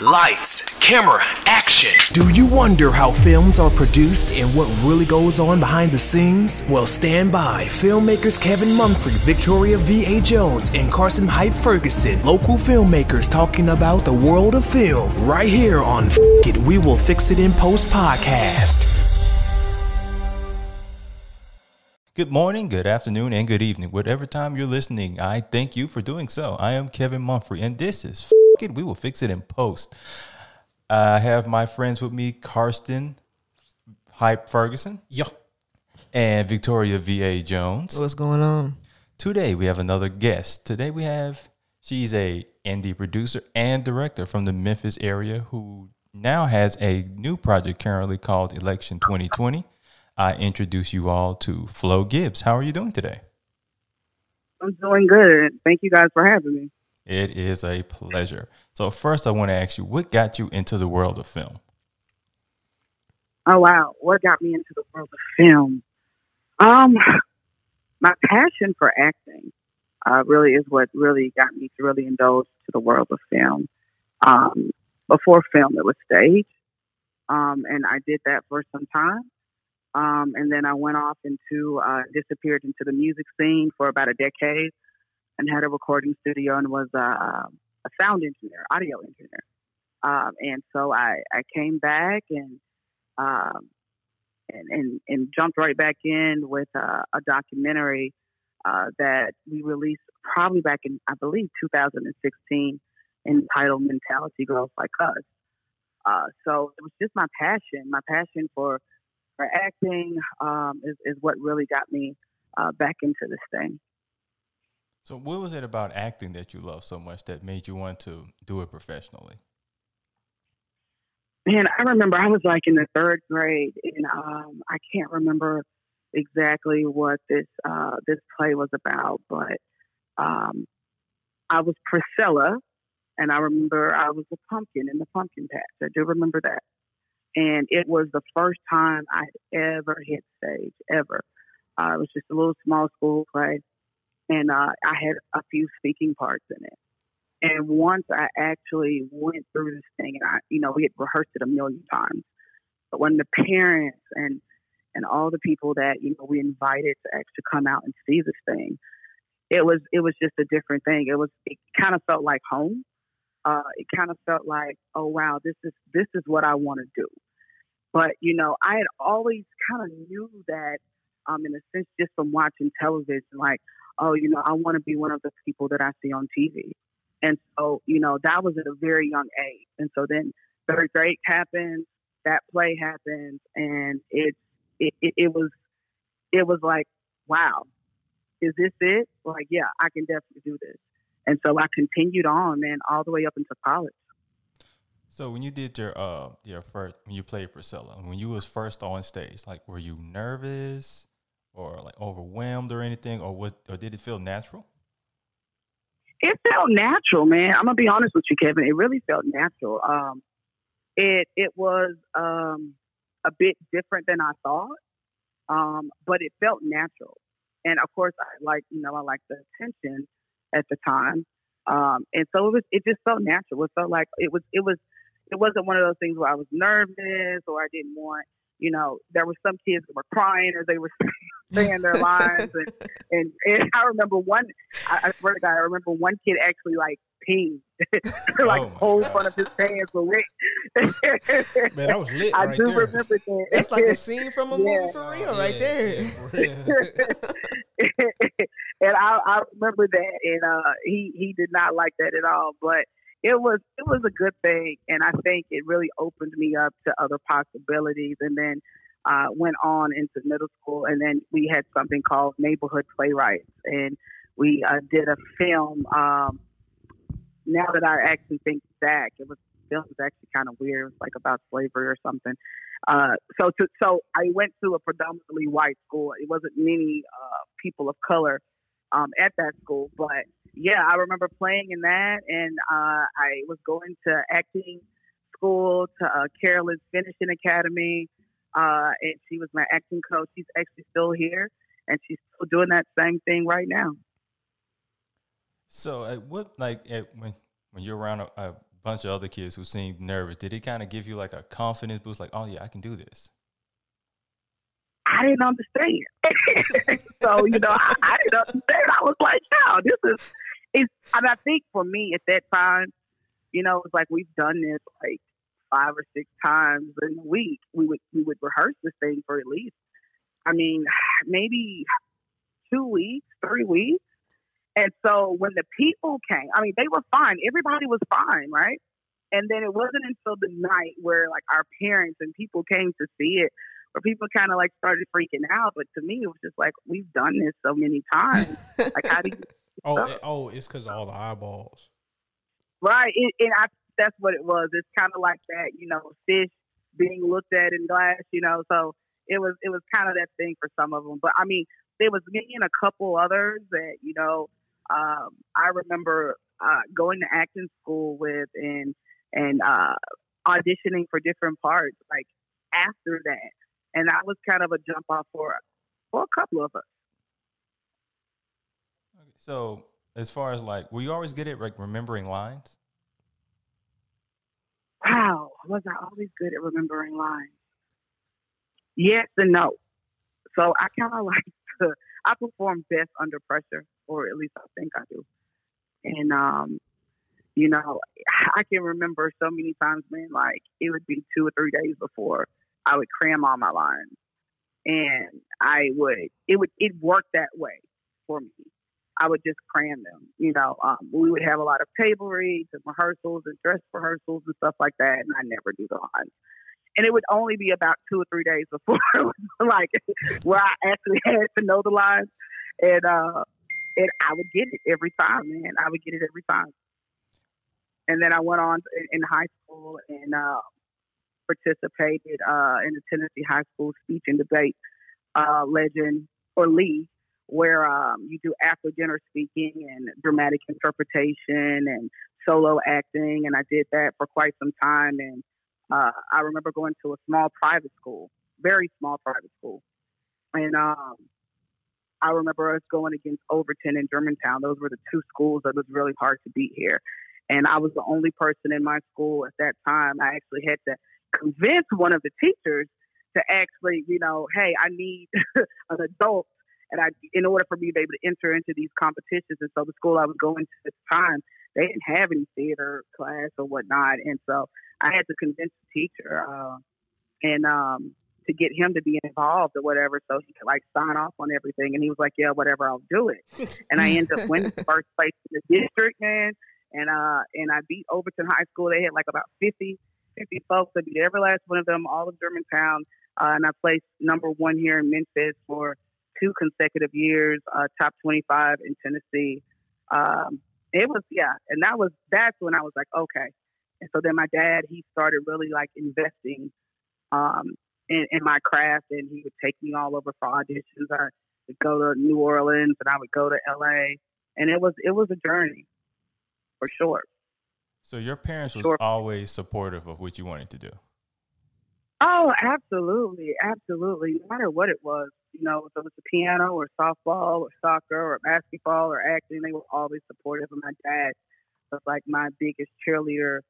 Lights, camera, action. Do you wonder how films are produced and what really goes on behind the scenes? Well, stand by. Filmmakers Kevin Mumphrey, Victoria V.A. Jones, and Carson Hype Ferguson, local filmmakers talking about the world of film, right here on F It We Will Fix It in Post podcast. Good morning, good afternoon, and good evening. Whatever time you're listening, I thank you for doing so. I am Kevin Mumphrey, and this is F It. We will fix it in post. I have my friends with me, Karsten Hype Ferguson Yo, and Victoria V.A. Jones. what's going on? Today we have another guest. Today we have she's a indie producer and director from the Memphis area who now has a new project currently called Election 2020. I introduce you all to Flo Gibbs. How are you doing today? I'm doing good. Thank you guys for having me. It is a pleasure. So first I want to ask you what got you into the world of film? Oh wow, what got me into the world of film? Um, my passion for acting uh, really is what really got me to really indulge to the world of film. Um, before film, it was stage, um, and I did that for some time. Um, and then I went off into uh, disappeared into the music scene for about a decade, and had a recording studio and was uh, a sound engineer, audio engineer. Um, and so I, I came back and um, and, and, and jumped right back in with uh, a documentary uh, that we released probably back in, I believe, 2016, entitled Mentality Girls Like Us. Uh, so it was just my passion. My passion for, for acting um, is, is what really got me uh, back into this thing. So what was it about acting that you loved so much that made you want to do it professionally? Man, I remember I was like in the third grade, and um, I can't remember exactly what this uh, this play was about, but um, I was Priscilla, and I remember I was a pumpkin in the pumpkin patch. I do remember that, and it was the first time I ever hit stage ever. Uh, it was just a little small school play, and uh, I had a few speaking parts in it. And once I actually went through this thing, and I, you know, we had rehearsed it a million times, but when the parents and and all the people that you know we invited to actually come out and see this thing, it was it was just a different thing. It was it kind of felt like home. Uh, it kind of felt like, oh wow, this is this is what I want to do. But you know, I had always kind of knew that, um, in a sense, just from watching television, like, oh, you know, I want to be one of the people that I see on TV. And so, you know, that was at a very young age. And so then third grade happened, that play happened, and it, it, it, it was, it was like, wow, is this it? Like, yeah, I can definitely do this. And so I continued on, man, all the way up into college. So when you did your uh your first when you played Priscilla, when you was first on stage, like were you nervous or like overwhelmed or anything, or what or did it feel natural? it felt natural, man. I'm gonna be honest with you, Kevin. It really felt natural. Um, it it was um, a bit different than I thought, um, but it felt natural. And of course, I like you know I like the attention at the time, um, and so it was it just felt natural. It felt like it was it was it wasn't one of those things where I was nervous or I didn't want you know there were some kids that were crying or they were saying their lines and, and, and I remember one I, I swear to God I remember one kid actually like peed like Oh the whole God. front of his pants were wet. Man, that was lit I right do there. remember that. That's like a scene from a Yeah. movie for real, right Yeah, there. yeah, and I, I remember that, and uh, he he did not like that at all. But it was it was a good thing, and I think it really opened me up to other possibilities. And then uh, went on into middle school, and then we had something called Neighborhood Playwrights, and we uh, did a film. Um, now that I actually think back, it was film was actually kind of weird. It was like about slavery or something. Uh, so to, so I went to a predominantly white school. It wasn't many uh, people of color um, at that school, but yeah, I remember playing in that, and uh, I was going to acting school to uh, Carolyn's Finishing Academy, uh, and she was my acting coach. She's actually still here, and she's still doing that same thing right now. So, at what like when when you're around a, a bunch of other kids who seem nervous, did it kind of give you like a confidence boost? Like, oh yeah, I can do this. I didn't understand. so you know, I, I, didn't understand. I was like, "Wow, this is." It's. I, mean, I think for me at that time, you know, it's like we've done this like five or six times in a week. We would we would rehearse this thing for at least, I mean, maybe two weeks, three weeks. And so when the people came, I mean, they were fine. Everybody was fine, right? And then it wasn't until the night where like our parents and people came to see it, where people kind of like started freaking out. But to me, it was just like we've done this so many times. like, how do you? oh, it, oh, it's because of all the eyeballs. Right, and, and I that's what it was. It's kind of like that, you know, fish being looked at in glass, you know. So it was it was kind of that thing for some of them. But I mean, there was me and a couple others that you know um, I remember uh, going to acting school with and and uh, auditioning for different parts like after that, and that was kind of a jump off for for a couple of us. Okay, so as far as like, were you always good at like remembering lines? Wow, was I always good at remembering lines? Yes and no. So I kind of like to, I perform best under pressure, or at least I think I do. And, um, you know, I can remember so many times, man, like it would be two or three days before I would cram all my lines. And I would, it would, it worked that way for me. I would just cram them. You know, um, we would have a lot of table reads and rehearsals and dress rehearsals and stuff like that, and I never do the lines. And it would only be about two or three days before, like, where I actually had to know the lines, and uh, and I would get it every time, man. I would get it every time. And then I went on in, high school and uh, participated uh, in the Tennessee High School Speech and Debate uh, Legend or League where um, you do after dinner speaking and dramatic interpretation and solo acting. And I did that for quite some time. And uh, I remember going to a small private school, very small private school. And um, I remember us going against Overton and Germantown. Those were the two schools that was really hard to beat here. And I was the only person in my school at that time. I actually had to convince one of the teachers to actually, you know, hey, I need an adult and I, in order for me to be able to enter into these competitions, and so the school I was going to at the time, they didn't have any theater class or whatnot, and so I had to convince the teacher, uh, and um, to get him to be involved or whatever, so he could like sign off on everything. And he was like, "Yeah, whatever, I'll do it." and I ended up winning first place in the district, man. And uh, and I beat Overton High School. They had like about 50, 50 folks. I beat every last one of them, all of Germantown. Uh, and I placed number one here in Memphis for two consecutive years, uh, top 25 in Tennessee. Um, it was, yeah. And that was, that's when I was like, okay. And so then my dad, he started really like investing um, in, in my craft and he would take me all over for auditions. I would go to New Orleans and I would go to LA. And it was, it was a journey for sure. So your parents was sure. always supportive of what you wanted to do. Oh, absolutely, absolutely. No matter what it was, you know, if it was the piano or softball or soccer or basketball or acting, they were always supportive. And my dad was like my biggest cheerleader,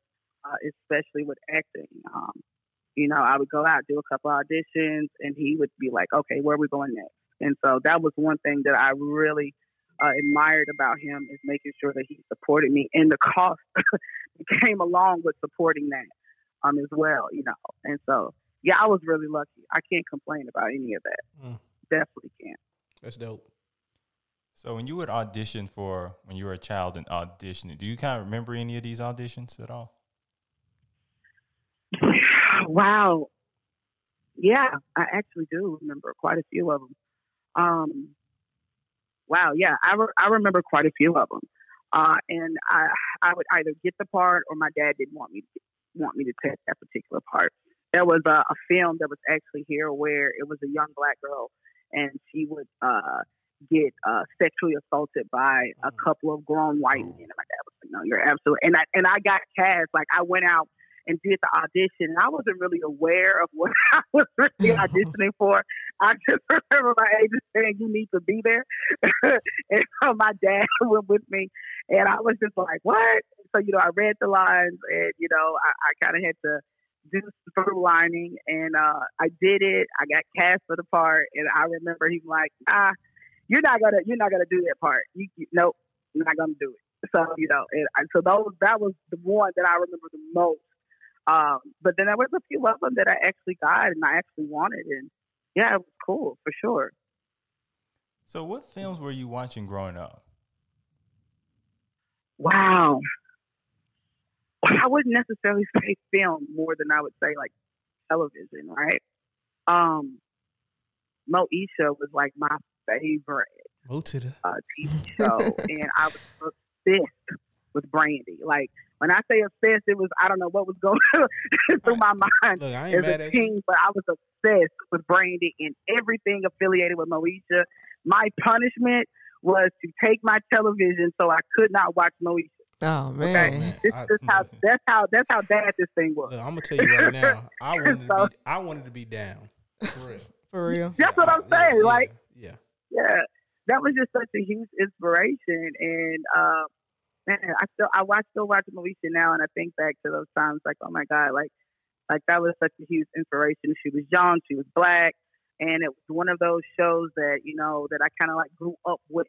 uh, especially with acting. Um, you know, I would go out, do a couple auditions, and he would be like, okay, where are we going next? And so that was one thing that I really uh, admired about him is making sure that he supported me and the cost came along with supporting that um, as well, you know. And so, yeah, I was really lucky. I can't complain about any of that. Mm definitely can't. That's dope. So when you would audition for when you were a child and auditioning, do you kind of remember any of these auditions at all? Wow. Yeah, I actually do remember quite a few of them. Um, wow, yeah, I, re- I remember quite a few of them. Uh, and I I would either get the part or my dad didn't want me to want me to take that particular part. There was a, a film that was actually here where it was a young black girl and she would uh, get uh, sexually assaulted by a mm. couple of grown white men. And my dad was like, "No, you're absolutely." And I and I got cast. Like I went out and did the audition. And I wasn't really aware of what I was really auditioning for. I just remember my agent saying, "You need to be there," and my dad went with me, and I was just like, "What?" so you know, I read the lines, and you know, I, I kind of had to do through lining, and uh, I did it. I got cast for the part, and I remember he's like, "Ah, you're not gonna, you're not gonna do that part. You, you nope, you're not gonna do it." So you know, and, and so those that was the one that I remember the most. Um, but then there was a few of them that I actually got and I actually wanted, and yeah, it was cool for sure. So, what films were you watching growing up? Wow. I wouldn't necessarily say film more than I would say like television, right? Um, Moesha was like my favorite Move to the. uh, TV show, and I was obsessed with Brandy. Like when I say obsessed, it was I don't know what was going through my mind Look, I ain't as mad a at you. teen, but I was obsessed with Brandy and everything affiliated with Moesha. My punishment was to take my television so I could not watch Moesha. Oh Okay, man. Man, this I- is how that's how that's how bad this thing was. Look, I'm gonna tell you right now. I wanted So- to be. I wanted to be down. For real. For real. That's what I'm Yeah, saying. yeah, Like yeah. yeah, that was just such a huge inspiration. And uh, man, I still I watch still watch Moesha now, and I think back to those times like, oh my god, like like that was such a huge inspiration. She was young, she was black, and it was one of those shows that you know that I kind of like grew up with.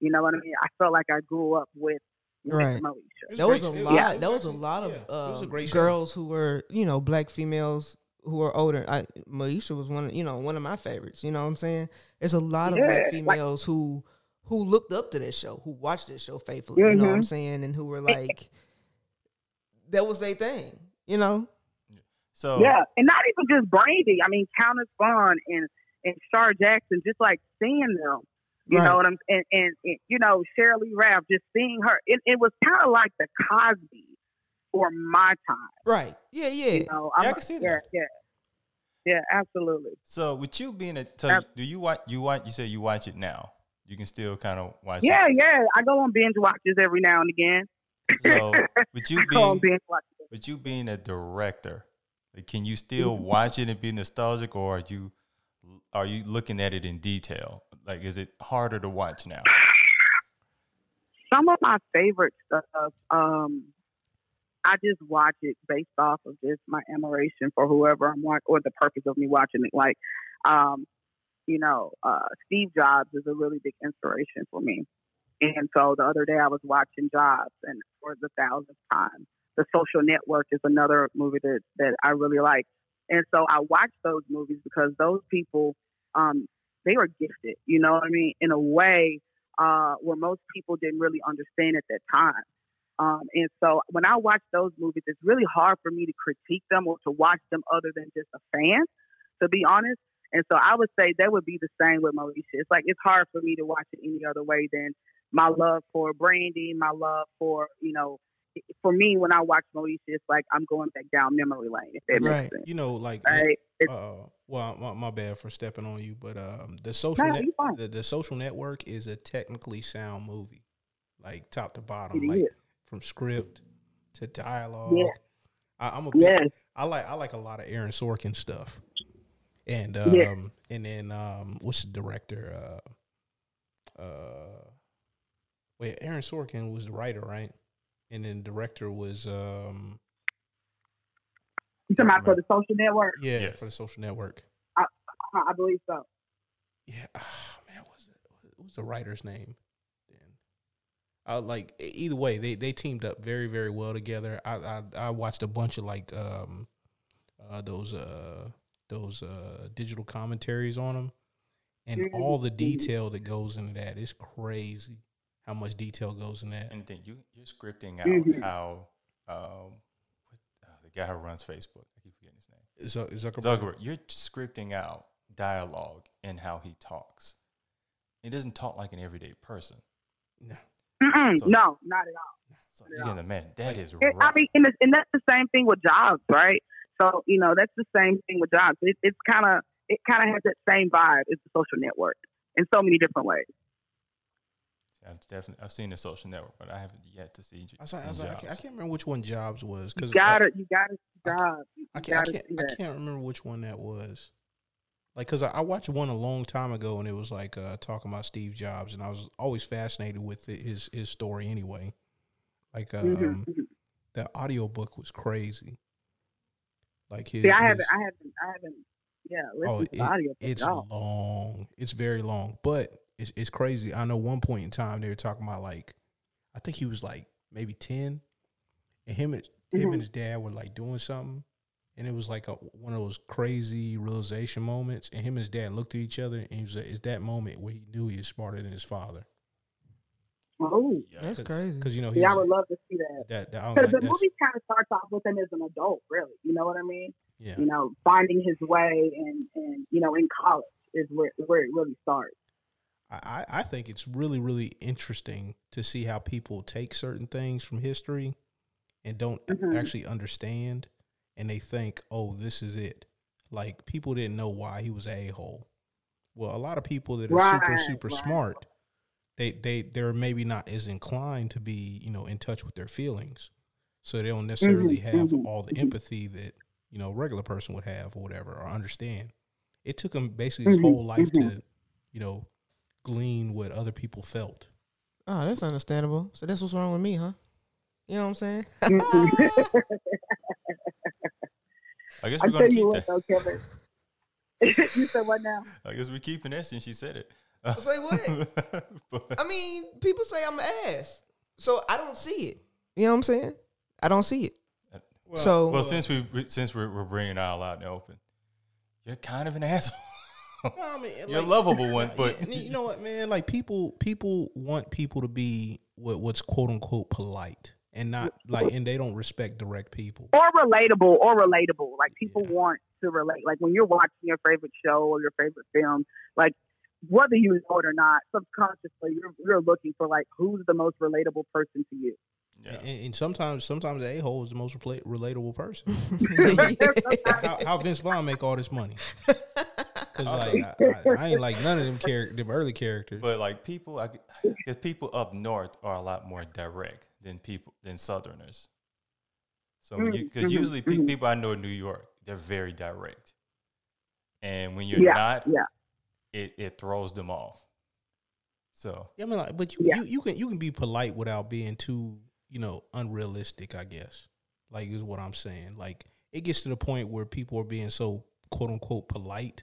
You know what I mean? I felt like I grew up with, with Right. Moesha. It There was a lot. it There was a lot of yeah, it was a um, great show. girls who were, you know, black females who were older. I, Moesha was one, of, you know, one of my favorites. You know what I'm saying? There's a lot of Yeah, black like- females who who looked up to that show, who watched that show faithfully. You know what I'm Mhm. saying? And who were like, that was their thing. You know? So, Yeah, and not even just Brandy. I mean, Countess Vaughn and and Shar Jackson. Just like seeing them, you Right. know what I'm and, and and you know Sheryl Lee Ralph. Just seeing her, it, it was kind of like the Cosby for my time. Right? Yeah, yeah. You know, Yeah, I can see yeah, that. yeah, yeah, absolutely. so with you being a, so Ab- do you watch? You watch? You say you watch it now. You can still kind of watch. Yeah, it. yeah. I go on binge watches every now and again. So with you I go on being with you being a director, can you still watch it and be nostalgic, or are you are you looking at it in detail? Like, is it harder to watch now? some of my favorite stuff, um, I just watch it based off of just my admiration for whoever I'm watching or the purpose of me watching it. Like, um, you know, uh, Steve Jobs is a really big inspiration for me. And so the other day I was watching Jobs and for the thousandth time. The Social Network is another movie that, that I really like. And so I watch those movies because those people, um, they were gifted, you know what I mean? In a way, uh, where most people didn't really understand at that time. Um, and so when I watch those movies, it's really hard for me to critique them or to watch them other than just a fan, to be honest. And so I would say that would be the same with Moesha. It's like it's hard for me to watch it any other way than my love for Brandy, my love for, you know, for me, when I watch Moesha, it's like I'm going back down memory lane, if that Right. makes sense. You know, like Right? Uh, well, my, my bad for stepping on you, but um, the social No, net, the, the social network is a technically sound movie, like top to bottom, It like is. from script to dialogue. Yeah. I, I'm a big, yes. I like I like a lot of Aaron Sorkin stuff, and Yeah. um, and then um, what's the director? Uh, uh, wait, Aaron Sorkin was the writer, right? And then director was um, You talking about for the social network? yeah, Yes. for the Social Network. I, I believe so. Yeah, ah, man, what was it? What was the writer's name? Then, I like either way, they they teamed up very very well together. I I, I watched a bunch of like um, uh, those uh those uh digital commentaries on them, and Mhm. all the detail that goes into that is crazy. How much detail goes in that? And then you you're scripting out Mhm. how um what, uh, the guy who runs Facebook. I keep forgetting his name. Zuck- Zuckerberg. Zuckerberg. You're scripting out dialogue and how he talks. He doesn't talk like an everyday person. No. So- no, not at all. So you're getting the Man, that is. It, I mean, and, and that's the same thing with jobs, right? So you know, that's the same thing with jobs. It, it's kind of it kind of has that same vibe as the social network in so many different ways. I've definitely I've seen the social network, but I haven't yet to see. I, was like, I, was seen I, can't, I can't remember which one Jobs was You because gotta, you gotta see I can't- jobs. I can't, I can't, I can't remember which one that was. Like, cause I, I watched one a long time ago, and it was like uh, talking about Steve Jobs, and I was always fascinated with his his story anyway. Like um, Mhm, mhm. the audiobook was crazy. Like his, See, I haven't, his- I haven't, I haven't. Yeah, oh, it- audio. it's all. long. It's very long, but it's it's crazy. I know one point in time they were talking about like, I think he was like maybe ten, and him and him Mhm. and his dad were like doing something, and it was like a, one of those crazy realization moments. And him and his dad looked at each other, and he was like, "It's that moment where he knew he was smarter than his father." Oh, That's crazy. Because you know yeah, I would love to see that. that, that Because like, the that's, movie kind of starts off with him as an adult, really. You know what I mean? yeah. You know, finding his way and and you know in college is where where it really starts. I, I I think it's really, really interesting to see how people take certain things from history and don't Mhm. actually understand and they think, oh, this is it. Like people didn't know why he was a hole. Well, a lot of people that are super, super right. smart, they they they're maybe not as inclined to be, you know, in touch with their feelings. So they don't necessarily have mhm, all the mhm. empathy that, you know, a regular person would have or whatever, or understand. It took him basically his Mhm, whole life to, you know, glean what other people felt. Oh, that's understandable. So that's what's wrong with me, huh? You know what I'm saying? I guess we're tell gonna you keep what, that. though, Kevin. you said what now? I guess we're keeping that since she said it. Say what? But- I mean, people say I'm an ass, so I don't see it. You know what I'm saying? I don't see it. so well, since we we- since we're, we're bringing it all out in the open, you're kind of an asshole. I mean, You're a lovable one, but Yeah, you know what, man? Like people, people want people to be what what's quote unquote polite, and not like, and they don't respect direct people. Or relatable, or relatable. Like people want to relate. Like when you're watching your favorite show or your favorite film, like whether you know it or not, subconsciously you're you're looking for like who's the most relatable person to you. yeah. And, and sometimes, sometimes the a hole is the most repla- relatable person. how, how Vince Vaughn make all this money? Because like I, I, I ain't like none of them character, them early characters. But like people, I because people up north are a lot more direct than people than Southerners. So because mhm, usually pe- mhm. people I know in New York, they're very direct, and when you're Yeah, not, yeah. It it throws them off. So yeah, I mean, like, but you, Yeah. you you can you can be polite without being too you know unrealistic. I guess like is what I'm saying. Like it gets to the point where people are being so quote unquote polite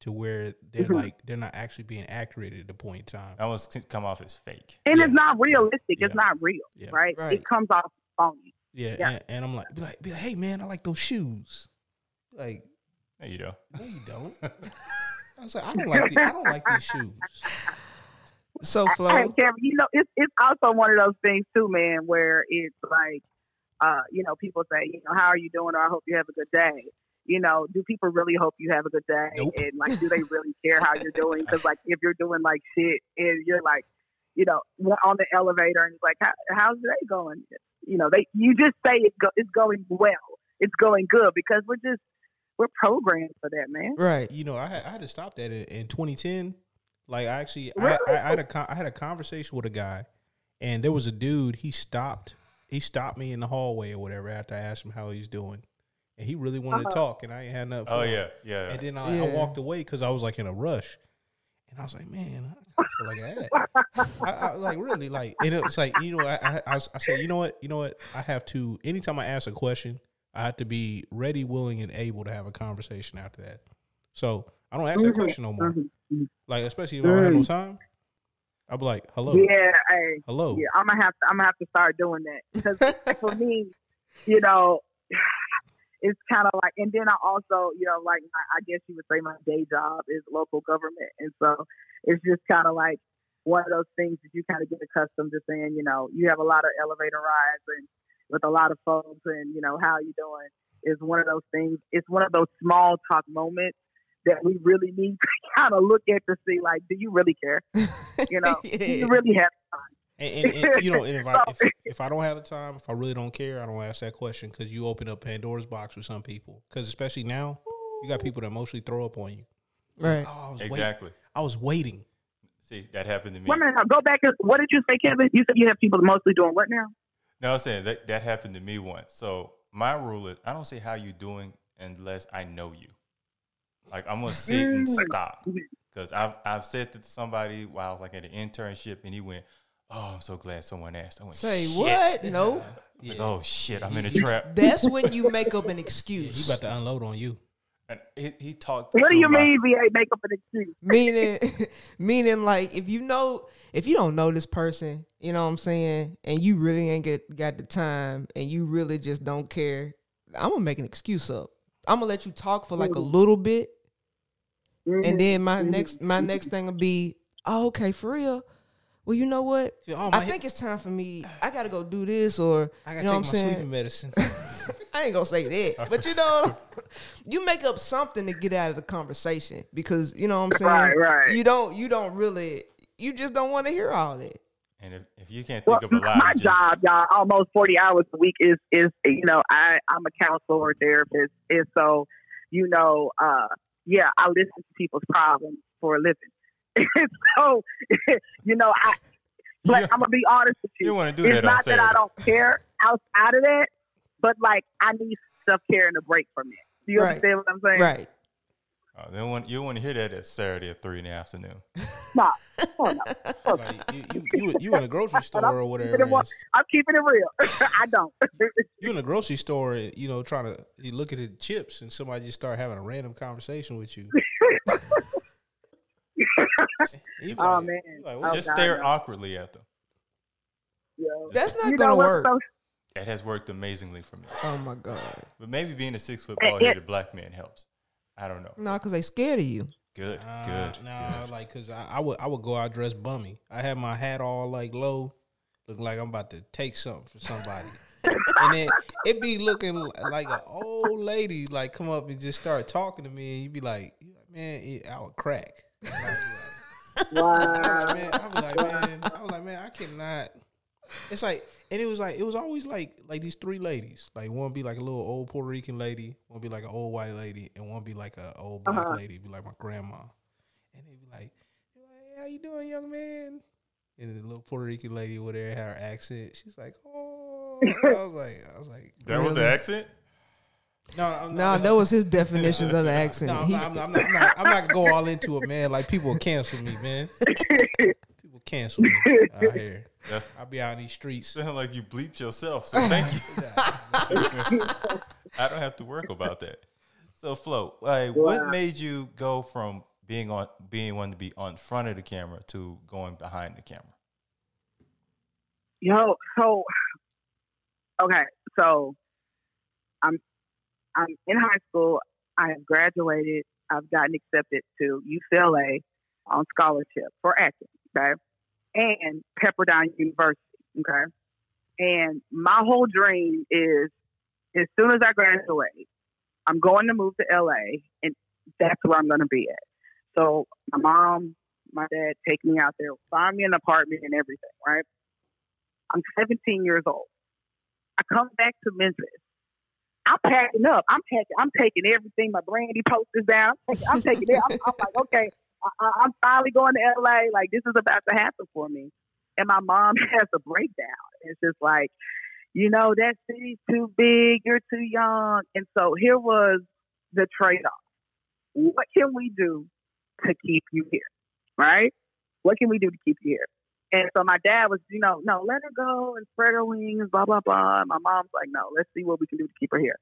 to where they're Mhm. like they're not actually being accurate at the point in time. I almost come off as fake. And Yeah. it's not realistic. Yeah. It's not real, Yeah. right? Right. It comes off phony. Yeah, Yeah. And, and I'm like, be like, be like, hey man, I like those shoes. Like, There you go. no, you don't. I was like, I don't like the, I don't like these shoes. so Hey, Flo, Kevin, you know, it's it's also one of those things too, man, where it's like, uh, you know, people say, you know, how are you doing? Or I hope you have a good day. You know, do people really hope you have a good day? Nope. And like, do they really care how you're doing? Because like, if you're doing like shit and you're like, you know, on the elevator and it's like, how, how's the day going? You know, they you just say it's go, it's going well, it's going good because we're just we're programmed for that, man. right? You know, I had, I had to stop that in, in 2010. Like, I actually, I, I, I had a con- I had a conversation with a guy, and there was a dude. He stopped. He stopped me in the hallway or whatever after I asked him how he's doing, and he really wanted to uh-huh. talk, and I ain't had nothing. For Oh him. yeah, yeah. And then I, I walked away because I was like in a rush, and I was like, man, I feel like I, had. I, I like really like, and it was like you know, I, I, I, I said, you know what, you know what, I have to. Anytime I ask a question, I have to be ready, willing, and able to have a conversation after that. So I don't ask that Mhm, question no more. mhm, mhm. Like especially if I don't have no Mm. time, I'll be like, hello, Yeah, hey, hello. Yeah, I'm gonna have to. I'm gonna have to start doing that because for me, you know, it's kind of like. And then I also, you know, like my, I guess you would say my day job is local government, and so it's just kind of like one of those things that you kind of get accustomed to saying. You know, you have a lot of elevator rides and with a lot of folks, and you know, how you doing is one of those things. It's one of those small talk moments that we really need to kind of look at to see, like, do you really care? You know, do you really have And, and, and, you know, and if I if, if I don't have the time, if I really don't care, I don't ask that question because you open up Pandora's box with some people. Because especially now, you got people that mostly throw up on you. Right. Oh, I was waiting. exactly. I was waiting. See, that happened to me. Wait a minute, now, go back. and- What did you say, Kevin? You said you have people mostly doing what now? No, I'm saying that that happened to me once. So my rule is I don't say how you doing unless I know you. Like I'm gonna sit and stop because I've I've said that to somebody while I was like at an internship and he went, Oh, I'm so glad someone asked. I went, Say "Shit." what? No. Like, oh shit, I'm in a trap. That's when you make up an He excuse. about to unload on you. And he, he talked. What do you mean we ain't make up an excuse? meaning meaning like if you know if you don't know this person, you know what I'm saying, and you really ain't get got the time and you really just don't care, I'm gonna make an excuse up. I'm gonna let you talk for like a little bit, Mhm. and then my next my next thing will be, oh, okay, for real. Well, you know what? Oh, I my think it's time for me. I gotta go do this, or I gotta know what I'm take my sleeping medicine. I ain't gonna say that, but you know, you make up something to get out of the conversation because you know what I'm saying. Right, right. You don't, you don't really, you just don't want to hear all that. And if, if you can't Well, think of a lie, my just, job, y'all, almost forty hours a week is is you know I I'm a counselor or therapist, and so you know, uh, yeah, I listen to people's problems for a living. So you know, I but You- I'm gonna be honest with you. you wanna do it's that on not that I don't care outside of that, but like I need self care and a break from it. Do you Right. understand what I'm saying? Right. Oh, they want you want to hear that at Saturday at three in the afternoon. No, oh, no. like you, you, you, you in a grocery store or whatever. keeping it it. I'm keeping it real. I don't. You in a grocery store, you know, trying to you look at the chips, and somebody just start having a random conversation with you. You oh like- man. you like, Oh, what? Just God, stare no. awkwardly at them. Yo. That's not You gonna work. so That has worked amazingly for me. Oh my god. But maybe being a six foot bald headed black man helps. I don't know. No, because they scared of you. Good, Nah, good. Nah, like, cause I, I would, I would go out dressed bummy. I had my hat all like low, look like I'm about to take something for somebody, and then it be looking like an old lady like come up and just start talking to me, and you be like, man, I would crack. I was Wow. like, man, I was like, man, I was like, man, I cannot. It's like, and it was like, it was always like, like these three ladies. Like one be like a little old Puerto Rican lady, one be like an old white lady, and one be like a old black Uh-huh. lady, be like my grandma. And they be like, they like, how you doing, young man? And the little Puerto Rican lady over there had her accent. She's like, oh, I was like, I was like, That was the accent? no, I'm Nah, that was his definitions of the accent. No, I'm He- not, I'm, not, I'm, not, I'm, not, I'm not gonna go all into it, man. Like people cancel me, man. People cancel me out here. Yeah. I'll be out in these streets. Sound like you bleeped yourself, so thank you. I don't have to work about that. So Flo, like what uh, made you go from being on being one to be on front of the camera to going behind the camera? Yo, so okay, so I'm I'm in high school. I have graduated. I've gotten accepted to UCLA on scholarship for acting. Okay, and Pepperdine University. Okay, and my whole dream is as soon as I graduate, I'm going to move to LA, and that's where I'm going to be at. So my mom, my dad take me out there, find me an apartment and everything. Right. I'm 17 years old. I come back to Memphis. I'm packing up. I'm packing. I'm taking everything. My brandy posters down. I'm taking, I'm taking it. I'm, I'm like, okay, I, I'm finally going to LA. Like this is about to happen for me. And my mom has a breakdown. It's just like, you know, that city's too big. You're too young. And so here was the trade off. What can we do to keep you here? Right? What can we do to keep you here? And so my dad was, you know, no, let her go and spread her wings, blah, blah, blah. And my mom's like, no, let's see what we can do to keep her here.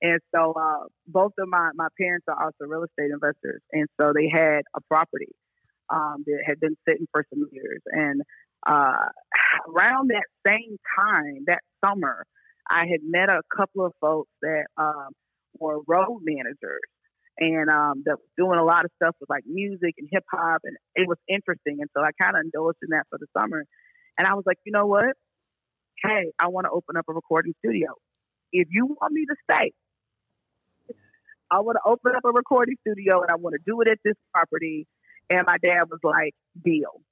And so uh, both of my, my parents are also real estate investors. And so they had a property um, that had been sitting for some years. And uh, around that same time, that summer, I had met a couple of folks that um, were road managers and um, that was doing a lot of stuff with like music and hip hop, and it was interesting. And so I kind of indulged in that for the summer. And I was like, you know what? Hey, I want to open up a recording studio. If you want me to stay, I want to open up a recording studio, and I want to do it at this property. And my dad was like, deal.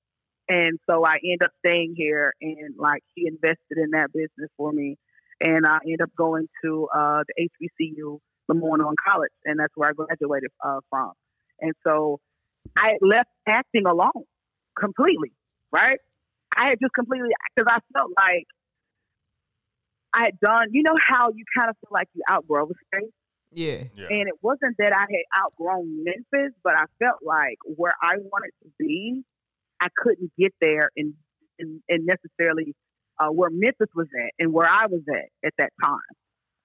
And so I end up staying here, and like he invested in that business for me, and I end up going to uh, the HBCU Lemoyne College, and that's where I graduated uh, from. And so I left acting alone completely, right? I had just completely because I felt like I had done. You know how you kind of feel like you outgrow a space, yeah. Yeah. and it wasn't that I had outgrown Memphis, but I felt like where I wanted to be, I couldn't get there and in, in necessarily uh, where Memphis was at and where I was at at that time.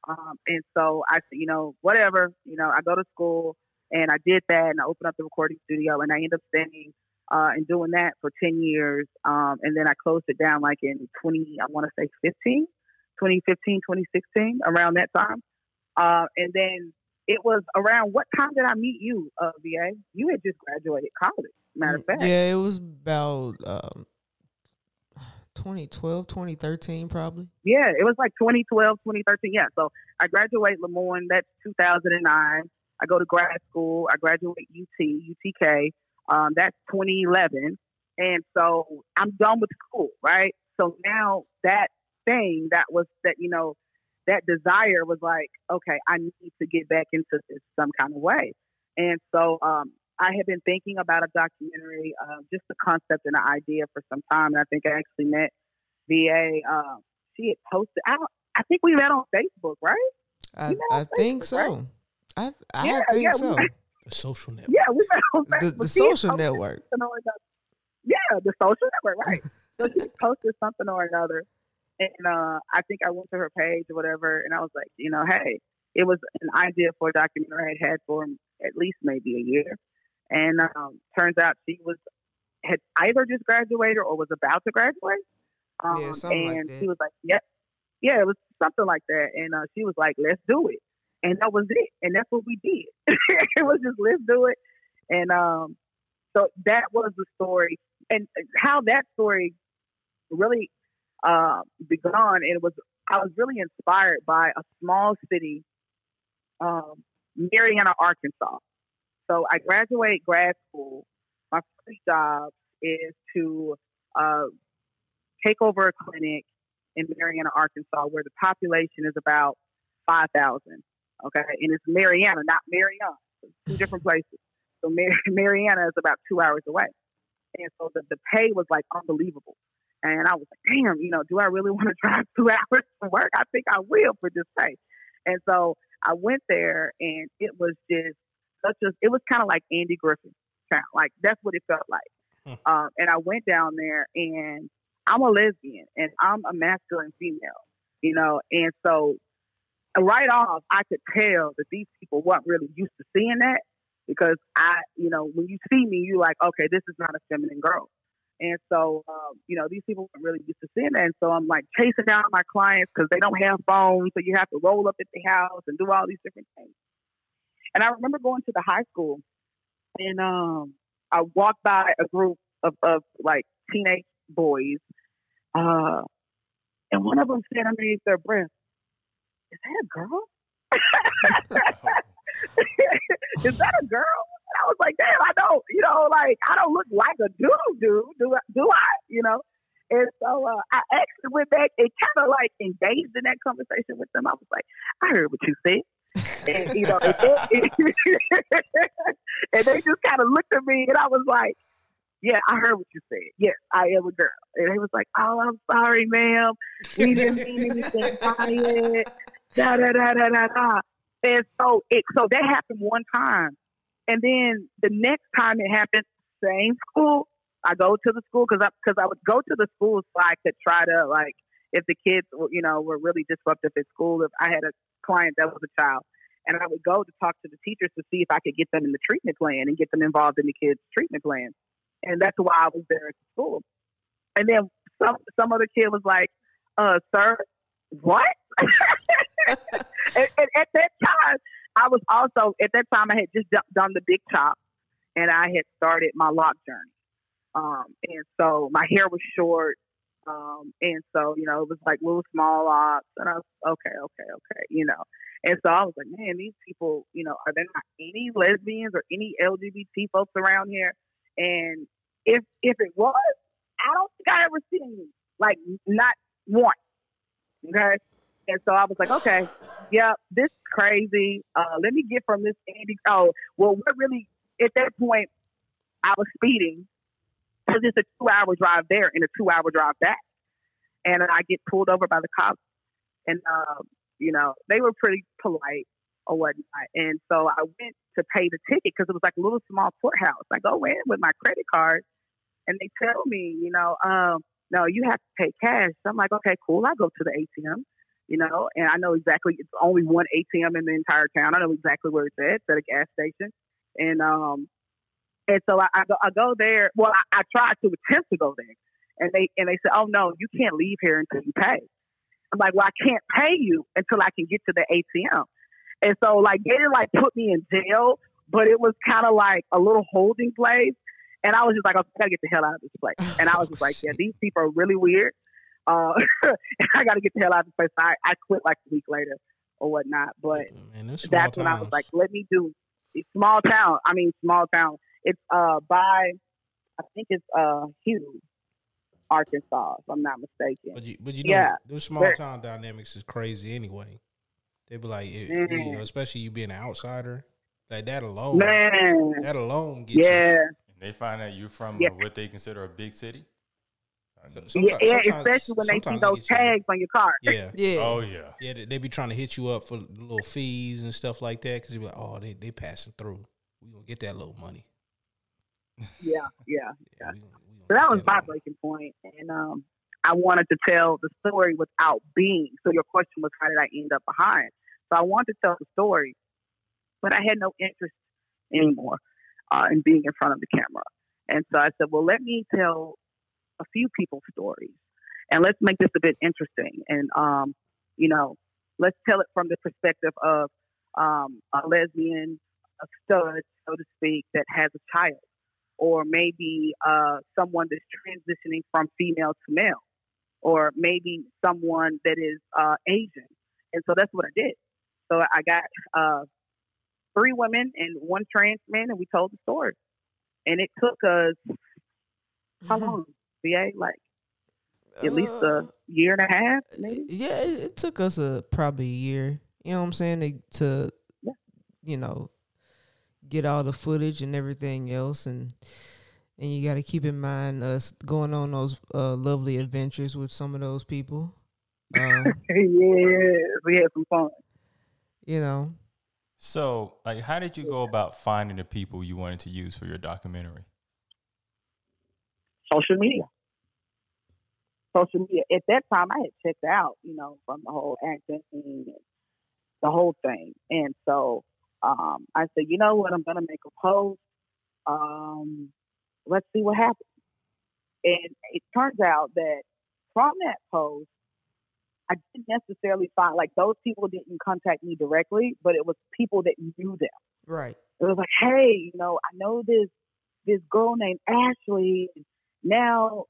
Um, and so I said, you know, whatever, you know, I go to school and I did that and I opened up the recording studio and I ended up staying uh, and doing that for 10 years. Um, and then I closed it down like in 20, I want to say 15, 2015, 2016, around that time. Uh, and then it was around what time did I meet you, uh, VA? You had just graduated college, matter of fact. Yeah, it was about um, 2012, 2013, probably. Yeah, it was like 2012, 2013. Yeah, so I graduate Lemoyne. That's 2009. I go to grad school. I graduate UT, UTK. Um, that's 2011. And so I'm done with school, right? So now that thing that was that, you know, that desire was like, okay, I need to get back into this some kind of way. And so um, I had been thinking about a documentary, uh, just the concept and the idea for some time. And I think I actually met VA. Uh, she had posted. I, I think we met on Facebook, right? I, I think so. Right? I I yeah, think yeah, so. The social network. Yeah, we met on Facebook. the She had social network. something. Yeah, the social network, right? so she posted something or another, and uh, I think I went to her page or whatever, and I was like, you know, hey, it was an idea for a documentary I had had for at least maybe a year, and um, turns out she was had either just graduated or was about to graduate. Um, Yeah, something like and that. she was like, "Yep, yeah, it was something like that." And uh, she was like, "Let's do it," and that was it. And that's what we did. it was just let's do it. And um, so that was the story, and how that story really uh, begun. And it was I was really inspired by a small city, um, Marianna, Arkansas. So I graduate grad school. My first job is to uh, take over a clinic in Marianna, Arkansas, where the population is about five thousand. Okay, and it's Mariana, not Mariana. Two different places. So Mar- Mariana is about two hours away, and so the, the pay was like unbelievable. And I was like, damn, you know, do I really want to drive two hours to work? I think I will for this pay. And so I went there, and it was just such a. It was kind of like Andy Griffith, kind like that's what it felt like. Um, and I went down there, and I'm a lesbian, and I'm a masculine female, you know, and so right off, I could tell that these people weren't really used to seeing that because I, you know, when you see me, you're like, okay, this is not a feminine girl. And so, um, you know, these people weren't really used to seeing that. And so I'm like chasing down my clients because they don't have phones. So you have to roll up at the house and do all these different things. And I remember going to the high school and um, I walked by a group of, of like teenage boys. Uh, and one of them said underneath their breath, is that a girl? is that a girl? And I was like, damn, I don't, you know, like I don't look like a dude, dude. Do I? You know? And so uh, I actually went back and kind of like engaged in that conversation with them. I was like, I heard what you said. and you know, and they, and they just kind of looked at me, and I was like, "Yeah, I heard what you said. Yes, I am a girl." And they was like, "Oh, I'm sorry, ma'am. We didn't mean anything by it." Da da da da da da. And so it so that happened one time, and then the next time it happened, same school. I go to the school because I because I would go to the school so I could try to like if the kids you know were really disruptive at school. If I had a client that was a child, and I would go to talk to the teachers to see if I could get them in the treatment plan and get them involved in the kids' treatment plan, and that's why I was there at the school. And then some some other kid was like, "Uh, sir, what?" and, and at that time, I was also at that time I had just done the big chop, and I had started my lock journey. Um, and so my hair was short. Um, and so, you know, it was like little small locks. And I was, okay, okay, okay, you know. And so I was like, man, these people, you know, are there not any lesbians or any LGBT folks around here? And if if it was, I don't think I ever seen like not one. Okay. And so I was like, okay, yeah, this is crazy. Uh, let me get from this Andy. Oh, well, we're really at that point I was speeding because it's a two hour drive there and a two hour drive back. And I get pulled over by the cops. And, uh, you know, they were pretty polite or whatnot. And so I went to pay the ticket because it was like a little small courthouse. I go in with my credit card and they tell me, you know, um, no, you have to pay cash. So I'm like, okay, cool. I go to the ATM, you know, and I know exactly it's only one ATM in the entire town. I know exactly where it's at. It's at a gas station, and um, and so I, I go I go there. Well, I, I tried to attempt to go there, and they and they said, oh no, you can't leave here until you pay. I'm like, well, I can't pay you until I can get to the ATM. And so like they didn't like put me in jail, but it was kind of like a little holding place. And I was just like, I gotta get the hell out of this place. And I was just like, yeah, these people are really weird. Uh, and I gotta get the hell out of this place. I, I quit like a week later or whatnot. But Man, them small that's when I was like, let me do it's small town. I mean, small town. It's uh by, I think it's uh Hugh, Arkansas, if I'm not mistaken. But you, but you know, Yeah. those small Very- town dynamics is crazy anyway. They be like, it, Mhm. you know, especially you being an outsider, like that alone, Man, that alone gets you. yeah, And they find out you're from Yeah. uh, what they consider a big city. So- yeah, sometimes- yeah. sometimes- Especially when they see sometimes those get you. tags on your car. Yeah, Yeah. Oh yeah. yeah, they, they be trying to hit you up for little fees and stuff like that because you be like, oh, they they passing through. We gonna get that little money. Yeah, yeah. Yeah, we we So that get was my little- breaking point, and um, I wanted to tell the story without being. So your question was, how did I end up behind? So I wanted to tell the story, but I had no interest anymore uh, in being in front of the camera. And so I said, well, let me tell a few people's stories, and let's make this a bit interesting. And um, you know, let's tell it from the perspective of um, a lesbian, a stud, so to speak, that has a child or maybe uh, someone that's transitioning from female to male, or maybe someone that is uh, Asian. And so that's what I did. So I got uh, three women and one trans man, and we told the story. And it took us how Mhm. long? VA like at least a Uh, year and a half, maybe. Yeah, it, it took us a probably a year. You know what I'm saying to, to Yeah. you know get all the footage and everything else, and and you got to keep in mind us going on those uh, lovely adventures with some of those people. Um, yeah, we had some fun. you know, So, like, how did you go about finding the people you wanted to use for your documentary? Social media. Social media. At that time, I had checked out, you know, from the whole acting and the whole thing. And so um, I said, you know what? I'm going to make a post. Um, let's see what happens. And it turns out that from that post, I didn't necessarily find like those people didn't contact me directly, but it was people that knew them right? it was like, hey, you know, I know this this girl named Ashley. Now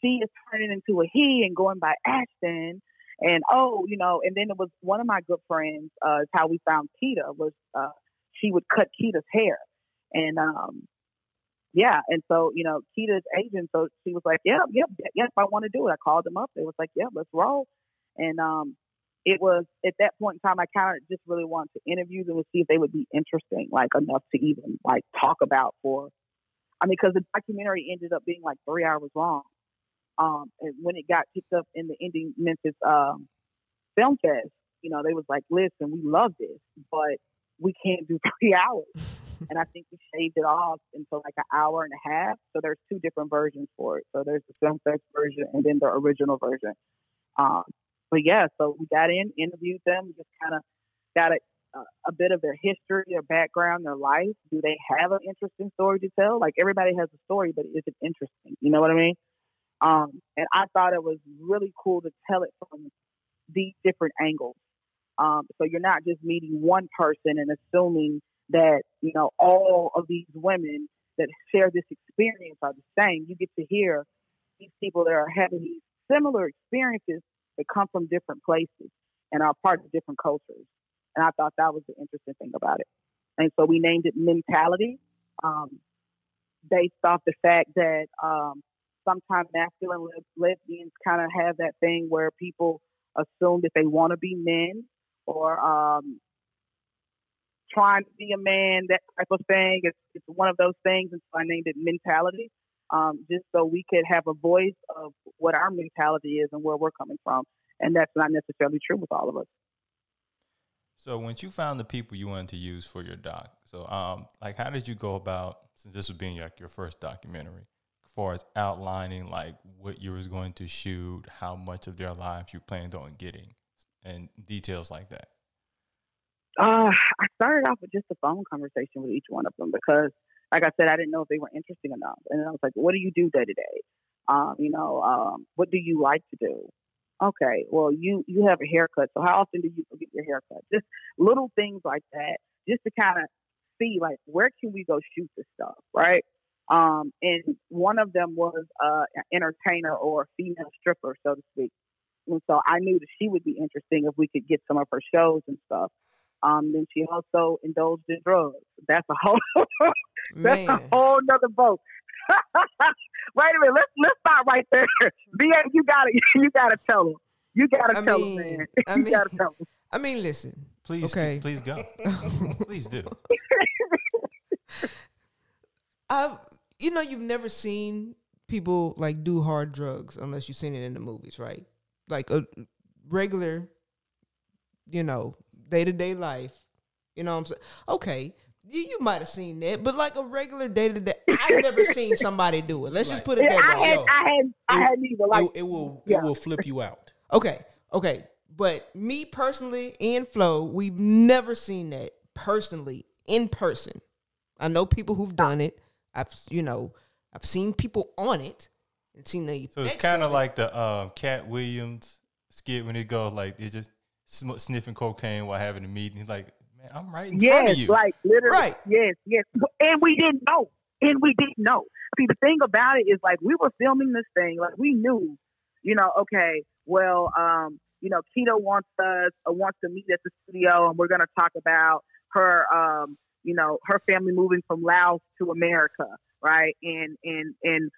she is turning into a he and going by Ashton. And oh, you know, and then it was one of my good friends. Uh, is how we found Keita was uh, she would cut Keita's hair, and um, yeah, and so you know, Keita's agent. So she was like, yep, yep, yep, I want to do it. I called them up. They was like, yep, let's roll. And um, it was at that point in time I kind of just really wanted to interview them and see if they would be interesting, like enough to even like talk about for. I mean, because the documentary ended up being like three hours long. Um, and when it got picked up in the Indie Memphis um, Film Fest, you know, they was like, "Listen, we love this, but we can't do three hours." and I think we shaved it off into like an hour and a half. So there's two different versions for it. So there's the Film Fest version and then the original version. Um, but yeah, so we got in, interviewed them, we just kind of got a, a, bit of their history, their background, their life. Do they have an interesting story to tell? Like everybody has a story, but is it interesting? You know what I mean? Um, and I thought it was really cool to tell it from these different angles. Um, so you're not just meeting one person and assuming that you know all of these women that share this experience are the same. You get to hear these people that are having these similar experiences that come from different places and are part of different cultures. And I thought that was the interesting thing about it. And so we named it Mentality, um, based off the fact that um, sometimes masculine les- lesbians kind of have that thing where people assume that they want to be men or um, trying to be a man, that type of thing. It's, it's one of those things. And so I named it Mentality, um, just so we could have a voice of what our mentality is and where we're coming from. And that's not necessarily true with all of us. So, once you found the people you wanted to use for your doc, so um, like, how did you go about since this was being like your first documentary, as far as outlining like what you was going to shoot, how much of their lives you planned on getting, and details like that? Uh, I started off with just a phone conversation with each one of them because, like I said, I didn't know if they were interesting enough. And I was like, "What do you do day to day? Um, you know, um, what do you like to do? Okay, well, you you have a haircut, so how often do you get your haircut? Just little things like that, just to kind of see like where can we go shoot this stuff, right? Um, and one of them was uh, an entertainer or a female stripper, so to speak. And so I knew that she would be interesting if we could get some of her shows and stuff. Um, then she also indulged in drugs. That's a whole that's Man. a whole nother boat. Wait a minute, let's let's stop right there. BA, you gotta you gotta tell them. You gotta I tell mean- them, man. I you mean- gotta tell them. I mean, listen. Please, Okay. please go. please do. I've you know you've never seen people like do hard drugs unless you've seen it in the movies, right? Like a regular, you know, day to day life. You know what I'm saying? Okay, you, you might have seen that, but like a regular day to day, I've never seen somebody do it. Let's just put it Yeah, that I way. had Yo, I had I it- had neither like it, it will yeah. it will flip you out. Okay, okay. But me personally and Flo, we've never seen that personally in person. I know people who've done it. I've you know, I've seen people on it and seen the So it's kind of it. like the um, Katt Williams skit when it goes like they're just sm- sniffing cocaine while having a meeting. He's like, "Man, I'm right in front of Yes, you." like literally. Right. Yes, yes. And we didn't know. And we didn't know. See, the thing about it is like we were filming this thing, like we knew, you know, okay, well, um, you know, Keita wants us uh, wants to meet at the studio and we're gonna talk about her um, you know, her family moving from Laos to America, right? And and and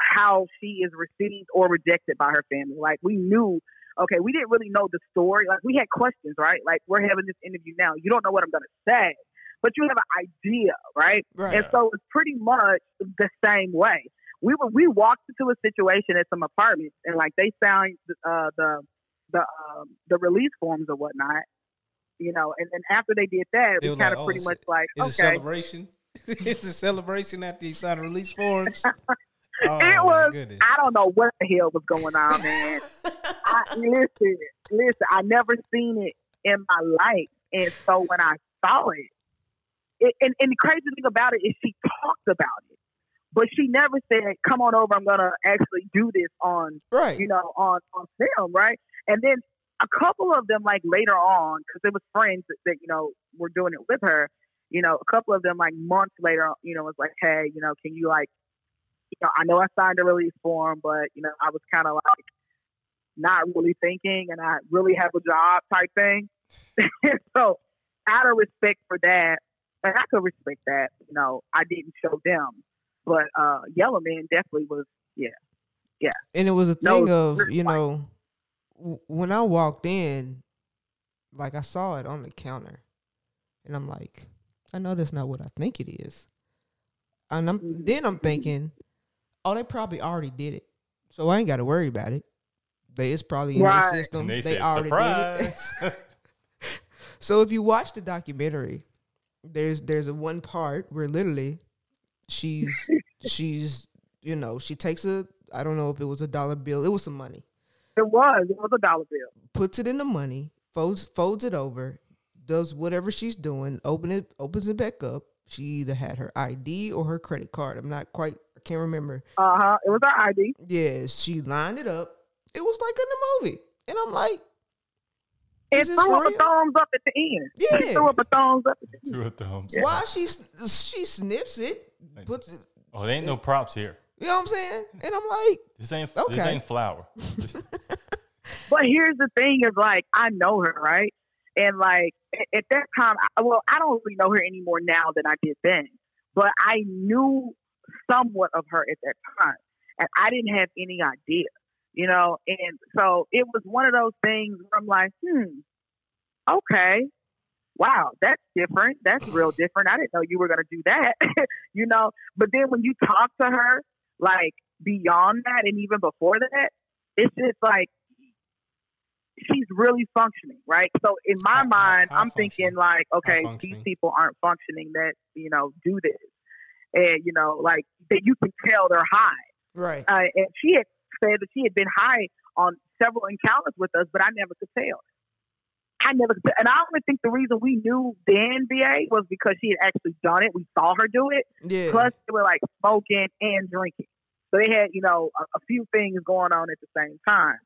how she is received or rejected by her family. Like we knew okay, we didn't really know the story. Like we had questions, right? Like we're having this interview now. You don't know what I'm going to say, but you have an idea, right? Right. And so it's pretty much the same way. We were we walked into a situation at some apartments, and like they signed uh, the the um, the release forms or whatnot, you know. And then after they did that, They we kind of "Oh, pretty it's much like, It's a okay, celebration. it's a celebration after you sign release forms. Oh, it was. goodness. I don't know what the hell was going on, man. I, listen, listen. I never seen it in my life, and so when I saw it, it and, and the crazy thing about it is she talked about it, but she never said, "Come on over. I'm gonna actually do this on right. you know on on film, right?" And then a couple of them, like later on, because it was friends that, that you know were doing it with her. You know, a couple of them, like months later, you know, was like, "Hey, you know, can you like." You know, I know I signed a release form, but you know, I was kind of like not really thinking, and I really have a job type thing. so, out of respect for that, and I could respect that, you know, I didn't show them, but uh, Yellow Man definitely was, yeah, yeah. and it was a No, thing of you know w- when I walked in, like I saw it on the counter, and I'm like, I know that's not what I think it is, and I'm Mhm. then I'm thinking, oh, they probably already did it, so I ain't got to worry about it. They it's probably in Right. their system. And they, they said, already did it. So if you watch the documentary, there's there's a one part where literally she's she's you know she takes a I don't know if it was a dollar bill it was some money it was, it was a dollar bill. puts it in the money folds folds it over does whatever she's doing open it opens it back up she either had her ID or her credit card I'm not quite I can't remember Uh huh. It was our ID. yeah she lined it up it was like in the movie and I'm like It Is this threw for up a thumbs up at the end. Yeah. It threw up a thumbs up at the end. Threw a thumbs. why she she sniffs it puts it Oh, there ain't no props here. you know what I'm saying and I'm like This ain't this ain't flour. But here's the thing: is like I know her, right? And like at that time, I, well, I don't really know her anymore now than I did then. But I knew somewhat of her at that time, and I didn't have any idea, you know. And so it was one of those things where I'm like, hmm, okay, wow, that's different. That's real different. I didn't know you were gonna do that, you know. But then when you talk to her, like beyond that, and even before that, it's just like she's really functioning, right? So in my mind, I'm thinking like, okay, these people aren't functioning that you know do this, and you know, like that you can tell they're high. Right. Uh, and she had said that she had been high on several encounters with us, but I never could tell. I never could tell. And I only think the reason we knew then VA was because she had actually done it. We saw her do it. Yeah. Plus, they were like smoking and drinking. So they had, you know, a, a few things going on at the same time.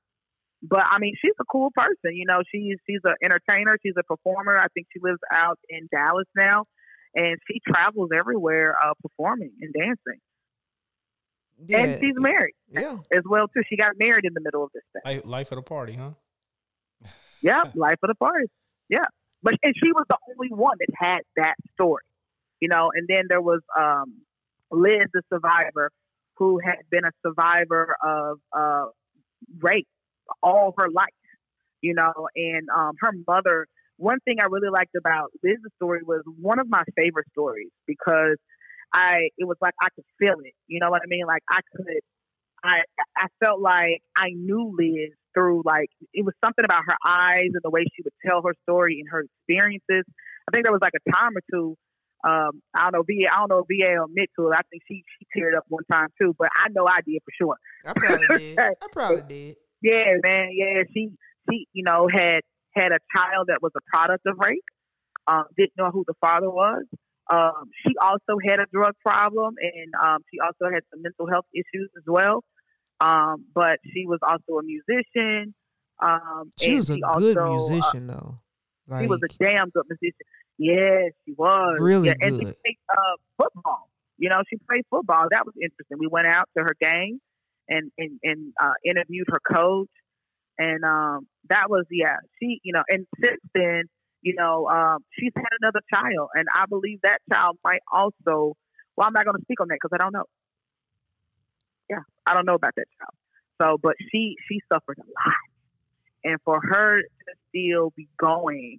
But I mean, she's a cool person. You know, she's she's an entertainer. She's a performer. I think she lives out in Dallas now, and she travels everywhere uh, performing and dancing. yeah. And she's married Yeah. as well too. She got married in the middle of this thing. Life, life of the party, huh? Yeah, life of the party. Yeah, but and she was the only one that had that story, you know. And then there was um, Liz, the survivor, who had been a survivor of uh, rape all her life, you know. And um, her mother. One thing I really liked about Liz's story was one of my favorite stories because I it was like I could feel it. You know what I mean? Like I could. I I felt like I knew Liz through like it was something about her eyes and the way she would tell her story and her experiences. I think there was like a time or two. Um, I don't know VA. I don't know VA will admit to it. I think she she teared up one time too, but I know I did for sure. I probably did. I probably did. Yeah, man. Yeah, she she you know had had a child that was a product of rape. Um, didn't know who the father was. Um, she also had a drug problem, and um, she also had some mental health issues as well. Um, but she was also a musician. Um, She and was a she good also, uh, musician though. Like she was a damn good musician. Yes, she was. Really yeah, And she played uh, football. You know, she played football. That was interesting. We went out to her game and and, and uh, interviewed her coach. And um, that was yeah. She you know, and since then, you know, um, she's had another child, and I believe that child might also. Well, I'm not going to speak on that because I don't know. Yeah, I don't know about that child. So, but she she suffered a lot, and for her to still be going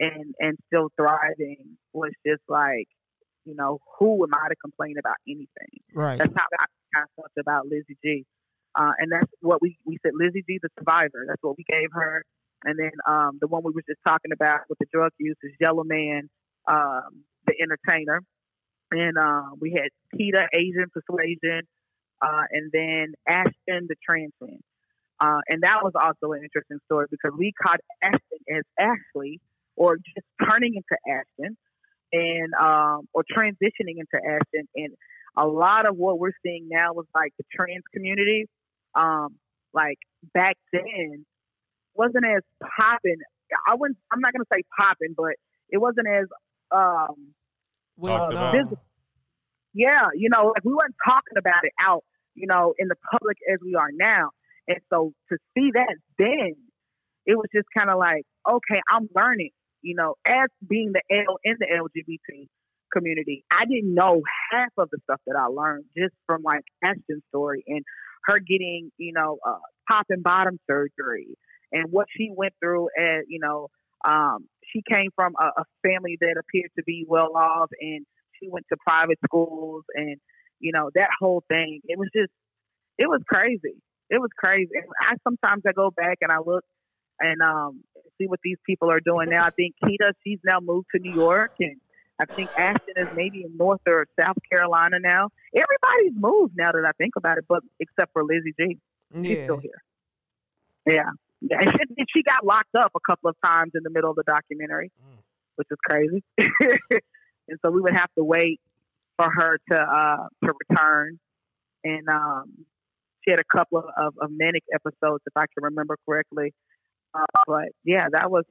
and and still thriving was just like, you know, who am I to complain about anything? right. That's how I kind of felt about Lizzie G. Uh, and that's what we, we said, Lizzie G, the survivor. That's what we gave her. And then um, the one we were just talking about with the drug use is Yellow Man, um, the entertainer. And uh, we had Keita, Asian Persuasion, uh, and then Ashton, the trans. Uh, and that was also an interesting story because we caught Ashton as Ashley or just turning into Ashton and um, or transitioning into Ashton. And a lot of what we're seeing now was like the trans community, um, like back then, wasn't as popping. I wouldn't. I'm not gonna say popping, but it wasn't as um, Well, Talked no. about. This- yeah, you know, like we weren't talking about it out, you know, in the public as we are now. And so to see that then, it was just kind of like, okay, I'm learning, you know, as being the L in the LGBT community. I didn't know half of the stuff that I learned just from like Ashton's story and her getting, you know, uh, top and bottom surgery and what she went through. And, you know, um, she came from a, a family that appeared to be well off and she went to private schools and, you know, that whole thing. It was just, it was crazy. It was crazy. And I sometimes I go back and I look and um, see what these people are doing now. I think Keita, she's now moved to New York, and I think Ashton is maybe in North or South Carolina now. Everybody's moved now that I think about it, but except for Lizzie G, she's still here. Yeah, yeah. And she, she got locked up a couple of times in the middle of the documentary, Mm. which is crazy. and so we would have to wait for her to uh, to return. And um, she had a couple of, of, of manic episodes, if I can remember correctly. Uh, but yeah, that was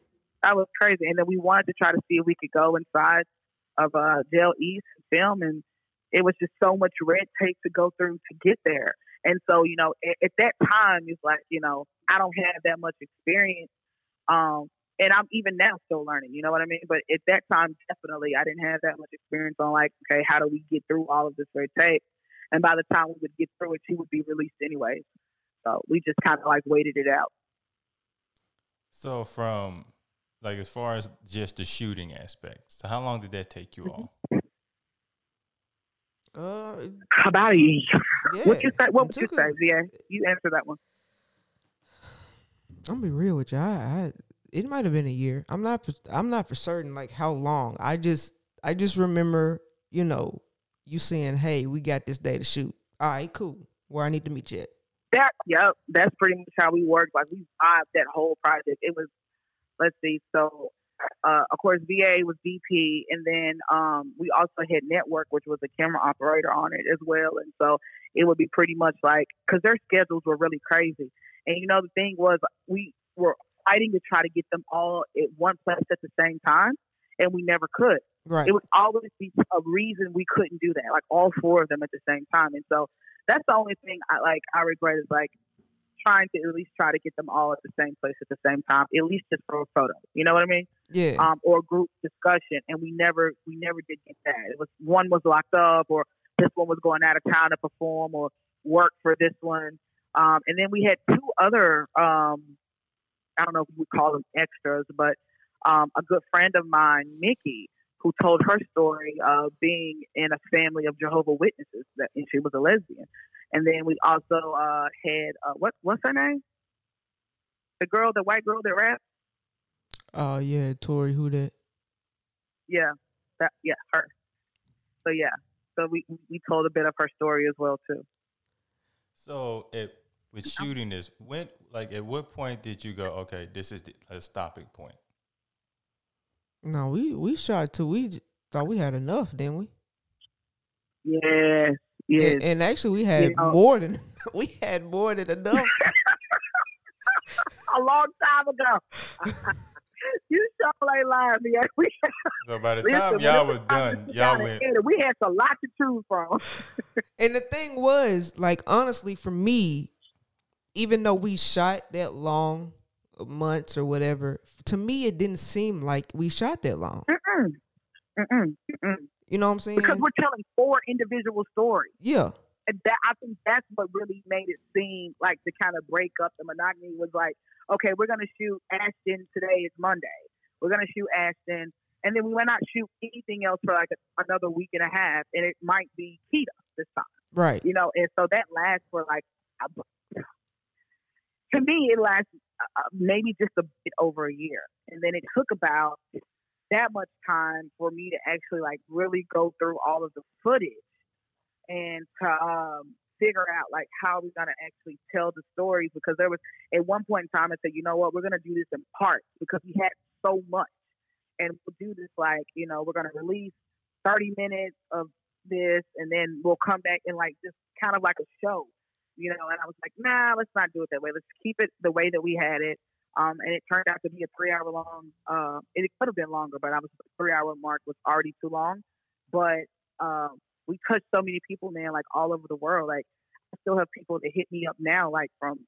that was crazy. And then we wanted to try to see if we could go inside of uh, Jail East film, and it was just so much red tape to go through to get there. And so, you know, at, at that time, it's like, you know, I don't have that much experience. Um, and I'm even now still learning, you know what I mean? But at that time, definitely, I didn't have that much experience on like, okay, how do we get through all of this red tape? And by the time we would get through it, she would be released anyway. So we just kind of like waited it out. So from like as far as just the shooting aspect, so how long did that take you Mm-hmm. all? Uh, About a year. yeah. What you say? What It would you took say? Yeah, you answer that one. I'm gonna be real with you. I, I it might have been a year. I'm not. For, I'm not for certain like how long. I just I just remember you know you saying, "Hey, we got this day to shoot." All right, cool. where I need to meet you at. That yep, that's pretty much how we worked. Like we vibed that whole project. It was let's see, so uh, of course VA was DP, and then um, we also had Network, which was a camera operator on it as well. And so it would be pretty much like because their schedules were really crazy. And you know the thing was we were fighting to try to get them all at one place at the same time, and we never could. Right. It would always be a reason we couldn't do that, like all four of them at the same time. And so that's the only thing I like. I regret is like trying to at least try to get them all at the same place at the same time, at least just for a photo. You know what I mean? yeah. Um, or group discussion, and we never we never did get that. It was one was locked up, or this one was going out of town to perform or work for this one. Um, and then we had two other um, I don't know if we would call them extras, but um, a good friend of mine, Mickey, who told her story of being in a family of Jehovah Witnesses, that and she was a lesbian. And then we also uh, had uh, what what's her name? The girl, the white girl that raps. Oh yeah, Tori, who that? Yeah, that yeah her. So yeah, so we we told a bit of her story as well too. So it with shooting this, when like at what point did you go? Okay, this is the, a stopping point. No, we we shot till we thought we had enough, didn't we? Yes, yes. And, and actually, we had You know- more than we had more than enough. a long time ago. you sure ain't lying, man. We, So by the listen, time when y'all it was done, y'all down and went. edit, We had a lot to choose from. And the thing was, like, honestly, for me, even though we shot that long, months or whatever, to me, it didn't seem like we shot that long. Mm-mm. Mm-mm. Mm-mm. You know what I'm saying? Because we're telling four individual stories. yeah, And that I think that's what really made it seem like to kind of break up the monogamy was like, okay, we're gonna shoot Ashton today. It's Monday. We're gonna shoot Ashton, and then we might not shoot anything else for like a, another week and a half, and it might be Keita this time. right. you know, and so that lasts for like, to me, it lasts uh, maybe just a bit over a year, and then it took about that much time for me to actually like really go through all of the footage and to um, figure out like how we're gonna actually tell the stories because there was at one point in time I said, you know what, we're gonna do this in parts because we had so much, and we'll do this like you know we're gonna release thirty minutes of this and then we'll come back and like just kind of like a show, you know. And I was like, nah, let's not do it that way. Let's keep it the way that we had it. Um, and it turned out to be a three hour long. Uh, it could have been longer, but I was three hour mark was already too long. But um, we touched so many people, man, like all over the world. Like I still have people that hit me up now, like from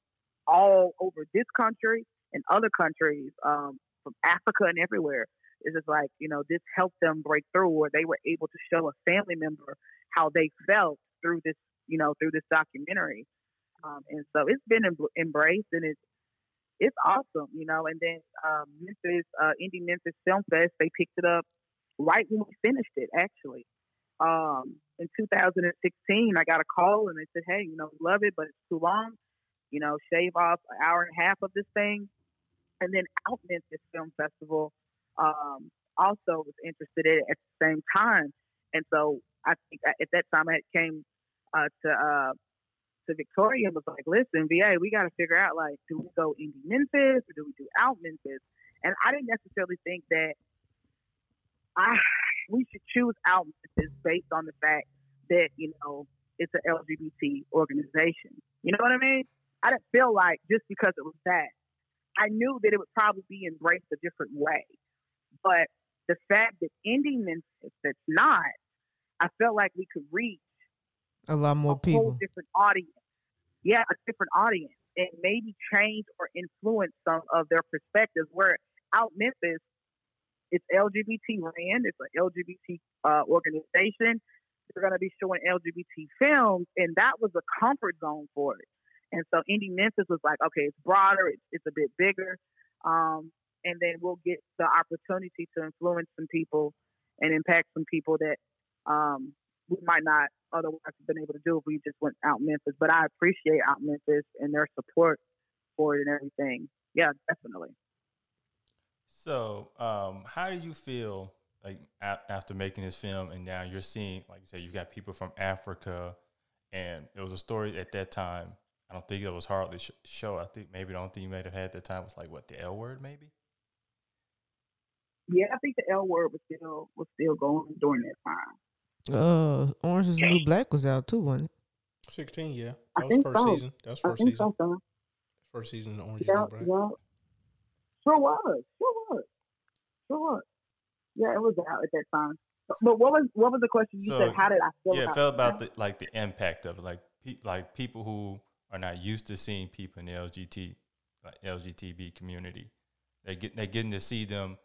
all over this country and other countries, um, from Africa and everywhere. It's just like, you know, this helped them break through or they were able to show a family member how they felt through this, you know, through this documentary. Um, and so it's been em- embraced and it's, it's awesome, you know. And then um, Memphis, uh, Indie Memphis Film Fest, they picked it up right when we finished it, actually. Um, in 2016, I got a call and they said, hey, you know, love it, but it's too long. You know, shave off an hour and a half of this thing. And then Out Memphis Film Festival um, also was interested in it at the same time. And so I think at that time I came uh, to uh, to Victoria was like, listen, VA, we got to figure out like, do we go Indie Memphis or do we do Out Memphis? And I didn't necessarily think that I we should choose Out Memphis based on the fact that you know it's an LGBT organization. You know what I mean? I didn't feel like just because it was that. I knew that it would probably be embraced a different way. But the fact that Indie Memphis that's not, I felt like we could reach A lot more a whole people. different audience. Yeah, a different audience, and maybe change or influence some of their perspectives. Where out Memphis, it's LGBT ran, it's an LGBT uh, organization. They're going to be showing LGBT films, and that was a comfort zone for it. And so Indie Memphis was like, okay, it's broader, it's, it's a bit bigger, um, and then we'll get the opportunity to influence some people and impact some people that um, we might not otherwise have been able to do if we just went out Memphis. But I appreciate out Memphis and their support for it and everything. Yeah, definitely. So, um, how do you feel like after making this film, and now you're seeing, like you said, you've got people from Africa, and it was a story at that time. I don't think it was hardly sh- show. I think maybe the only thing you might have had at the time was like what the L word, maybe. Yeah, I think the L word was still was still going during that time. Uh, Orange is the New Black was out too, wasn't it? Sixteen, yeah. I That was think first so. season. That was I first think season. so, son. First season of Orange is Yeah, the New Black. yeah. Sure was. Sure was. Sure was. Yeah, it was out at that time. But what was what was the question you So, said? How did I feel yeah, about felt about the like the impact of it, like pe- like people who are not used to seeing people in the LGBT like LGTB community. They get they're getting to see them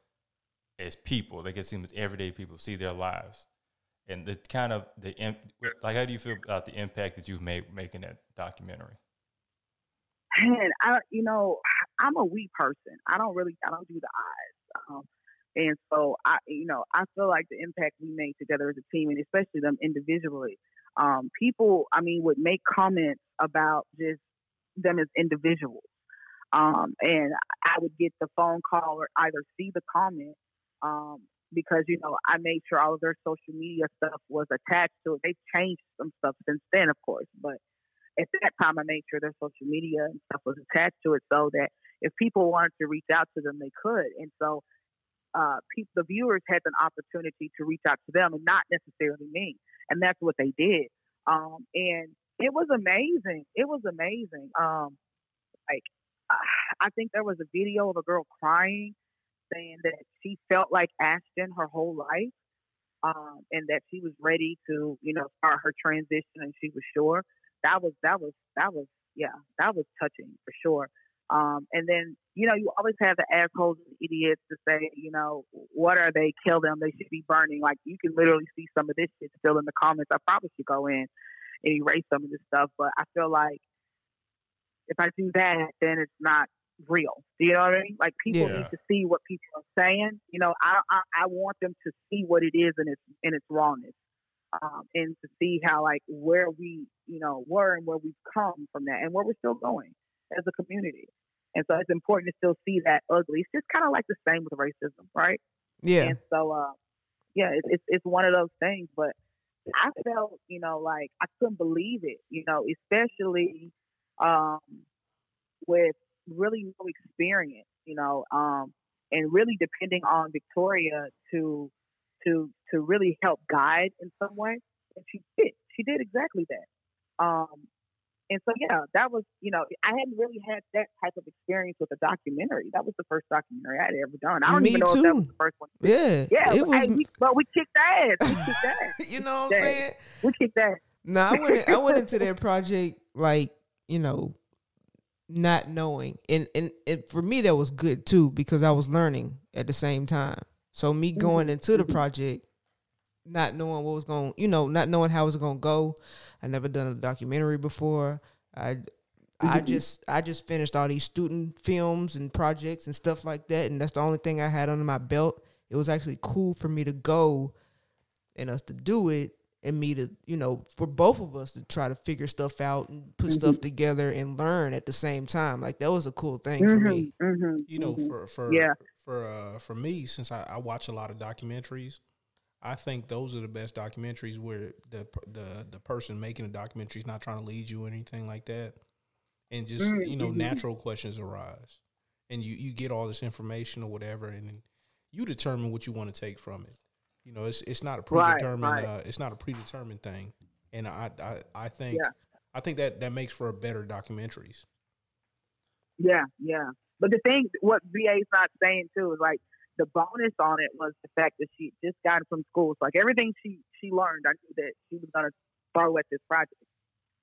as people. They get to see them as everyday people, see their lives, and the kind of the like. How do you feel about the impact that you've made making that documentary? man, I you know, I'm a we person. I don't really I don't do the eyes. Um, and so I you know, I feel like the impact we made together as a team and especially them individually. Um, people I mean would make comments about just them as individuals. Um, and I would get the phone call or either see the comment um, because you know I made sure all of their social media stuff was attached to it. They've changed some stuff since then, of course, but at that time I made sure their social media and stuff was attached to it so that if people wanted to reach out to them, they could. And so uh, the viewers had an opportunity to reach out to them and not necessarily me. And that's what they did. Um, and it was amazing. It was amazing. Um, like, I think there was a video of a girl crying, saying that she felt like Ashton her whole life, um, and that she was ready to, you know, start her transition, and she was sure. That was that was that was yeah, that was touching for sure. Um, and then you know, you always have the assholes and idiots to say, you know, what are they? Kill them. They should be burning. Like you can literally see some of this shit still in the comments. I probably should go in and erase some of this stuff, but I feel like if I do that, then it's not real. Do you know what I mean? Like people Yeah. need to see what people are saying. You know, I I, I want them to see what it is and its in its rawness, um, and to see how like where we you know were and where we've come from that, and where we're still going as a community. And so it's important to still see that ugly. It's just kind of like the same with racism, right? Yeah. And so, uh, yeah, it's, it's it's one of those things. But I felt, you know, like I couldn't believe it, you know, especially um, with really no experience, you know, um, and really depending on Victoria to to to really help guide in some way. And she did. She did exactly that. Um, and so, yeah, that was, you know, I hadn't really had that type of experience with a documentary. That was the first documentary I had ever done. I don't Me even know if that was too. the first one. Yeah. Yeah, It was hey, we, but we kicked ass. We kicked ass. you know what I'm saying? We kicked ass. No, I went I went into that project like, you know, not knowing. And, and and for me that was good too because I was learning at the same time. So me mm-hmm. going into the project not knowing what was going, you know, not knowing how it was going to go. I never done a documentary before. I I mm-hmm. just I just finished all these student films and projects and stuff like that and that's the only thing I had under my belt. It was actually cool for me to go and us to do it and me to you know for both of us to try to figure stuff out and put stuff together and learn at the same time. Like that was a cool thing for me. Mm-hmm, mm-hmm, you know mhm. for for Yeah. for uh for me since I, I watch a lot of documentaries i think those are the best documentaries where the the the person making the documentary is not trying to lead you or anything like that. And just Mm, you know mhm. natural questions arise. And you you get all this information or whatever and then you determine what you want to take from it you know it's it's not a Right, predetermined right. uh it's not a predetermined thing and i i, I think Yeah. i think that that makes for better documentaries Yeah, yeah. But the thing, what VA's not saying too is like the bonus on it was the fact that she just got from school. So like everything she she learned, I knew that she was gonna throw at this project.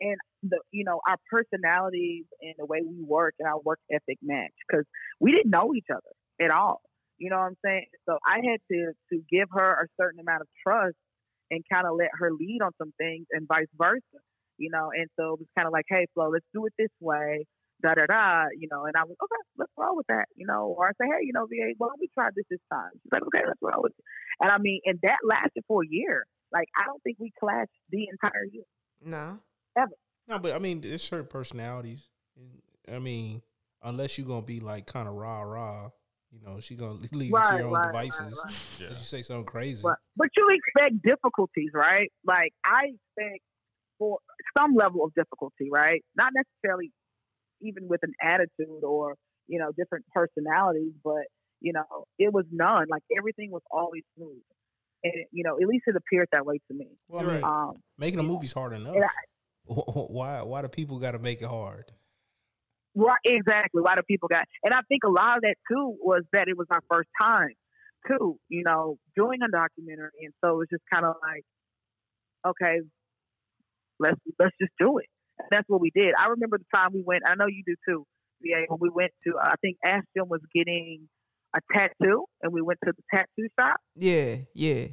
And the you know our personalities and the way we work and our work ethic match because we didn't know each other at all. You know what I'm saying? So I had to to give her a certain amount of trust and kind of let her lead on some things and vice versa. You know, and so it was kind of like, hey, Flo, let's do it this way da da da, you know, and I was okay, let's roll with that, you know, or I say, hey, you know, VA, why don't we try this this time? She's like, okay, let's roll with it. And I mean, and that lasted for a year. Like, I don't think we clashed the entire year. no ever. No, but I mean, there's certain personalities. I mean, unless you're gonna be like kind of rah rah, you know, she gonna leave it to Right, your own right, right, devices. right. Yeah. If you say something crazy, But but you expect difficulties, right? Like I expect for some level of difficulty, right? Not necessarily even with an attitude or you know different personalities, but you know it was none. Like everything was always smooth, and you know at least it appeared that way to me. Well, I mean, Um, making a movie's hard enough. and why? Why do people got to make it hard? Right, exactly. A lot of people got, and I think a lot of that too was that it was our first time, too. You know, doing a documentary, and so it was just kind of like, okay, let's let's just do it. And that's what we did. I remember the time we went. I know you do too. Yeah, when we went to, I think Ashton was getting a tattoo, and we went to the tattoo shop. Yeah, yeah.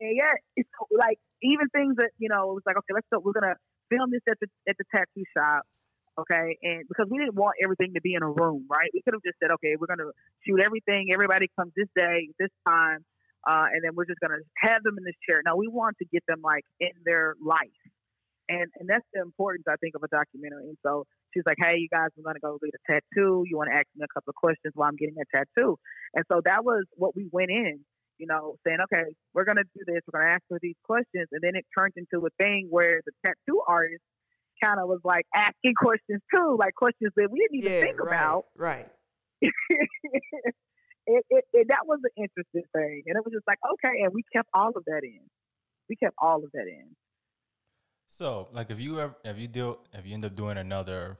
And yeah, it's like even things that you know, it was like, okay, let's go. We're gonna film this at the at the tattoo shop, okay? And because we didn't want everything to be in a room, right? We could have just said, okay, we're gonna shoot everything. Everybody comes this day, this time, uh, and then we're just gonna have them in this chair. Now we want to get them like in their life, and and that's the importance I think of a documentary. And so she's like, hey, you guys, we're gonna go get a tattoo. You want to ask me a couple of questions while I'm getting a tattoo? And so that was what we went in you know, saying, okay, we're going to do this. We're going to ask her these questions. And then it turned into a thing where the tattoo artist kind of was like asking questions too, like questions that we didn't even yeah, think right, about. Right. it, it, it, that was an interesting thing. And it was just like, okay. And we kept all of that in. We kept all of that in. So, like, if you ever, if you do, if you end up doing another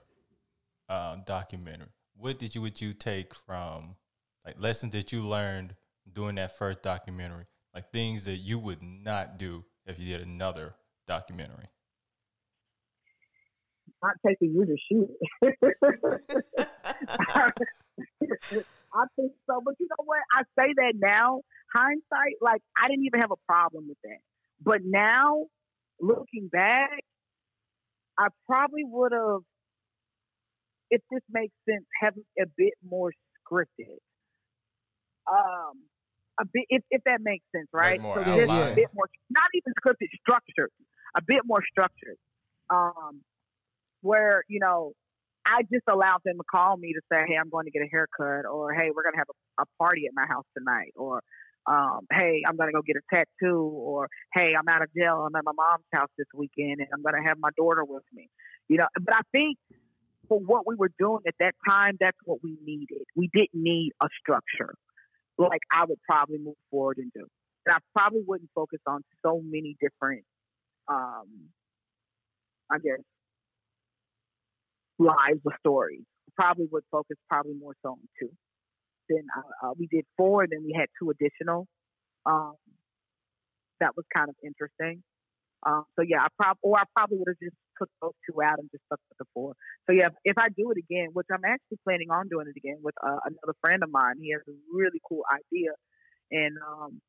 uh, documentary, what did you would you take from like lessons that you learned doing that first documentary, like things that you would not do if you did another documentary? Not taking you to shoot. I think so, but you know what? I say that now, hindsight, like I didn't even have a problem with that. But now, looking back, I probably would have, if this makes sense, have a bit more scripted. Um, a bit, if, if that makes sense, right? so just a bit more, not even scripted, structured, a bit more structured. Um, where you know, I just allowed them to call me to say, "Hey, I'm going to get a haircut," or "Hey, we're going to have a, a party at my house tonight," or um, "Hey, I'm going to go get a tattoo," or "Hey, I'm out of jail. I'm at my mom's house this weekend, and I'm going to have my daughter with me." You know, but I think for what we were doing at that time, that's what we needed. We didn't need a structure like I would probably move forward and do. And I probably wouldn't focus on so many different, um, I guess, lives or stories. Probably would focus probably more so on two. Then uh, uh, we did four, then we had two additional. Um, that was kind of interesting. Um, so yeah, I prob or I probably would have just took those two out and just stuck with the four. So yeah, if I do it again, which I'm actually planning on doing it again with uh, another friend of mine, he has a really cool idea, and um,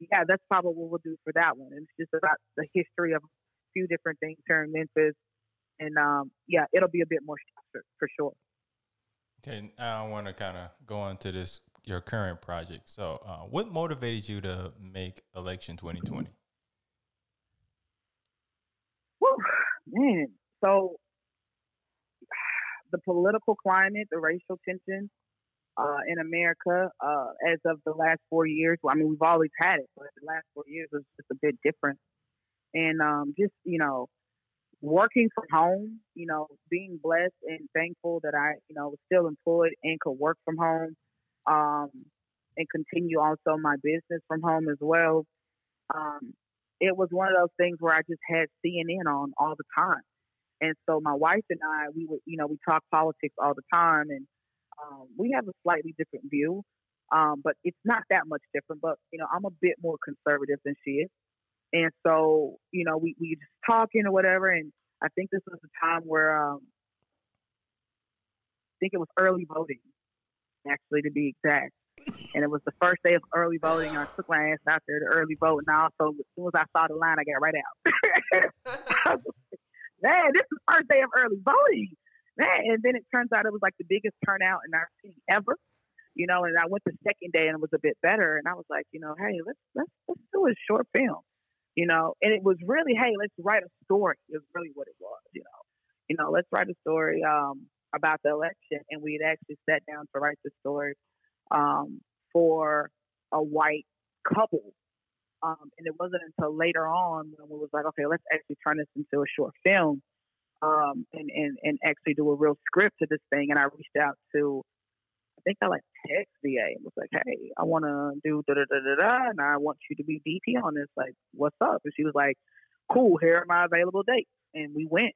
yeah, that's probably what we'll do for that one. And it's just about the history of a few different things here in Memphis, and um, yeah, it'll be a bit more structured for sure. Okay, now I want to kind of go into this your current project. So, uh, what motivated you to make Election 2020? Whew, man, so the political climate, the racial tension uh, in America, uh, as of the last four years. Well, I mean, we've always had it, but the last four years was just a bit different. And um, just you know, working from home, you know, being blessed and thankful that I, you know, was still employed and could work from home, um, and continue also my business from home as well. Um, it was one of those things where I just had CNN on all the time. And so my wife and I, we would, you know, we talk politics all the time, and um, we have a slightly different view, um, but it's not that much different. But you know, I'm a bit more conservative than she is, and so you know, we we just talking or whatever. And I think this was a time where um, I think it was early voting, actually to be exact. And it was the first day of early voting. I took my ass out there to early vote, and also as soon as I saw the line, I got right out. man, this is the first day of early voting. Man, and then it turns out it was like the biggest turnout in our city ever. You know, and I went the second day and it was a bit better. And I was like, you know, hey, let's let's let's do a short film. You know, and it was really, hey, let's write a story. Is really what it was. You know, you know, let's write a story um, about the election. And we had actually sat down to write the story um, for a white couple um, and it wasn't until later on when we was like, okay, let's actually turn this into a short film um, and, and, and actually do a real script to this thing. And I reached out to, I think I like text VA and was like, hey, I want to do da da da da da, and I want you to be DP on this. Like, what's up? And she was like, cool, here are my available dates. And we went.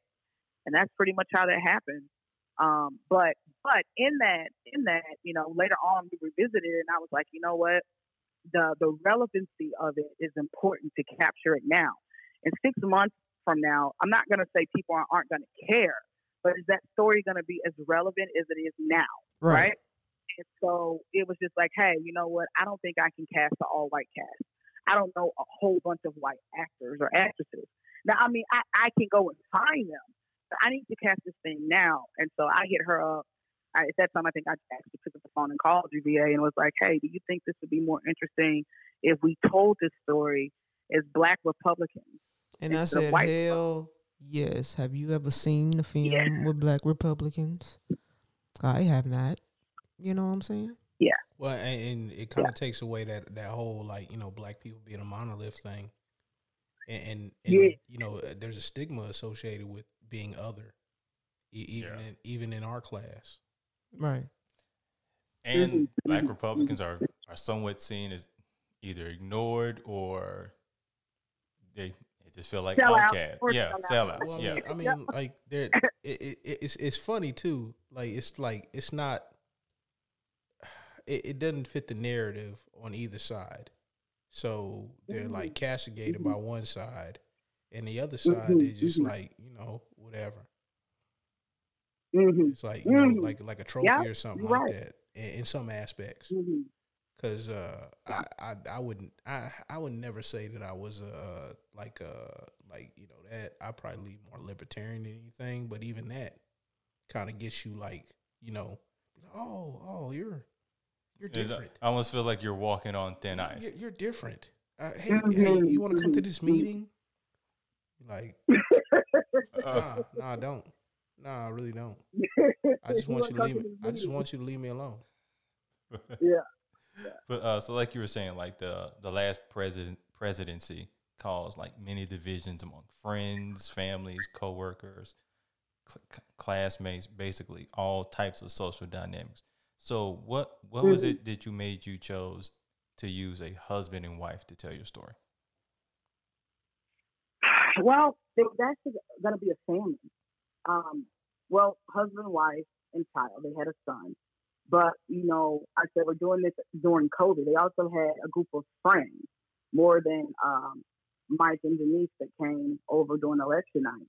And that's pretty much how that happened. Um, but but in that in that, you know, later on we revisited and I was like, you know what? The the relevancy of it is important to capture it now. In six months from now, I'm not gonna say people aren't, aren't gonna care, but is that story gonna be as relevant as it is now? Right. right? And so it was just like, hey, you know what? I don't think I can cast the all white cast. I don't know a whole bunch of white actors or actresses. Now, I mean, I, I can go and find them, but I need to cast this thing now. And so I hit her up. I, at that time, I think I actually picked up the phone and called UVA and was like, hey, do you think this would be more interesting if we told this story as black Republicans? And I said, white hell yes. Have you ever seen the film Yeah. with black Republicans? I have not. You know what I'm saying? Yeah. Well, and, and it kind of takes away that that whole like you know black people being a monolith thing, and and, and Yeah. you know uh, there's a stigma associated with being other, even Yeah. in even in our class. Right. And Mhm, black Republicans are, are somewhat seen as either ignored or they, they just feel like Sell outcast. or Yeah, sell out. sellouts. Well, I yeah. mean, I mean, like there, it, it, it's it's funny too. Like it's like it's not. It, it doesn't fit the narrative on either side, so they're like castigated by one side, and the other side Mhm, they're just mhm. like you know whatever. hmm It's like you know like like a trophy Yeah, or something you're like that in, in some aspects. hmm Because uh, I, I I wouldn't I I would never say that I was a like a like you know that. I probably more libertarian than anything, but even that kind of gets you like you know oh oh you're you're It different almost feels like you're walking on thin ice. You're, you're different. Uh, hey hey you want to come to this meeting? Like Uh, nah nah I don't nah I really don't. I just want you to leave me. I just want you to leave me alone. Yeah. But uh, so like you were saying, like the the last president presidency caused like many divisions among friends, families, coworkers, cl- classmates, basically all types of social dynamics. So what what was Mhm. it that you made you chose to use a husband and wife to tell your story? Well, was actually going to be a family. Um, well, husband, wife, and child. They had a son. But, you know, I said we're doing this during COVID. They also had a group of friends, more than um, Mike and Denise that came over during election night.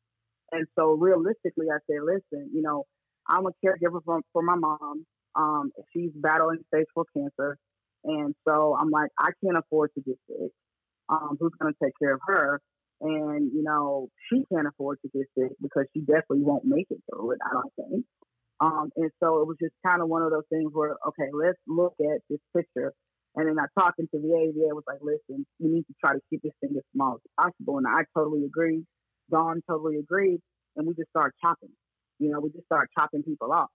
And so realistically, I said, listen, you know, I'm a caregiver for, for my mom. Um, she's battling stage four cancer. And so I'm like, I can't afford to get sick. Um, who's going to take care of her? and you know she can't afford to get sick because she definitely won't make it through it. I don't think. Um, and so it was just kind of one of those things where okay, let's look at this picture. And then I talking to VA, VA was like, listen, we need to try to keep this thing as small as possible. And I totally agree. Dawn totally agreed. And we just started chopping. You know, we just started chopping people off.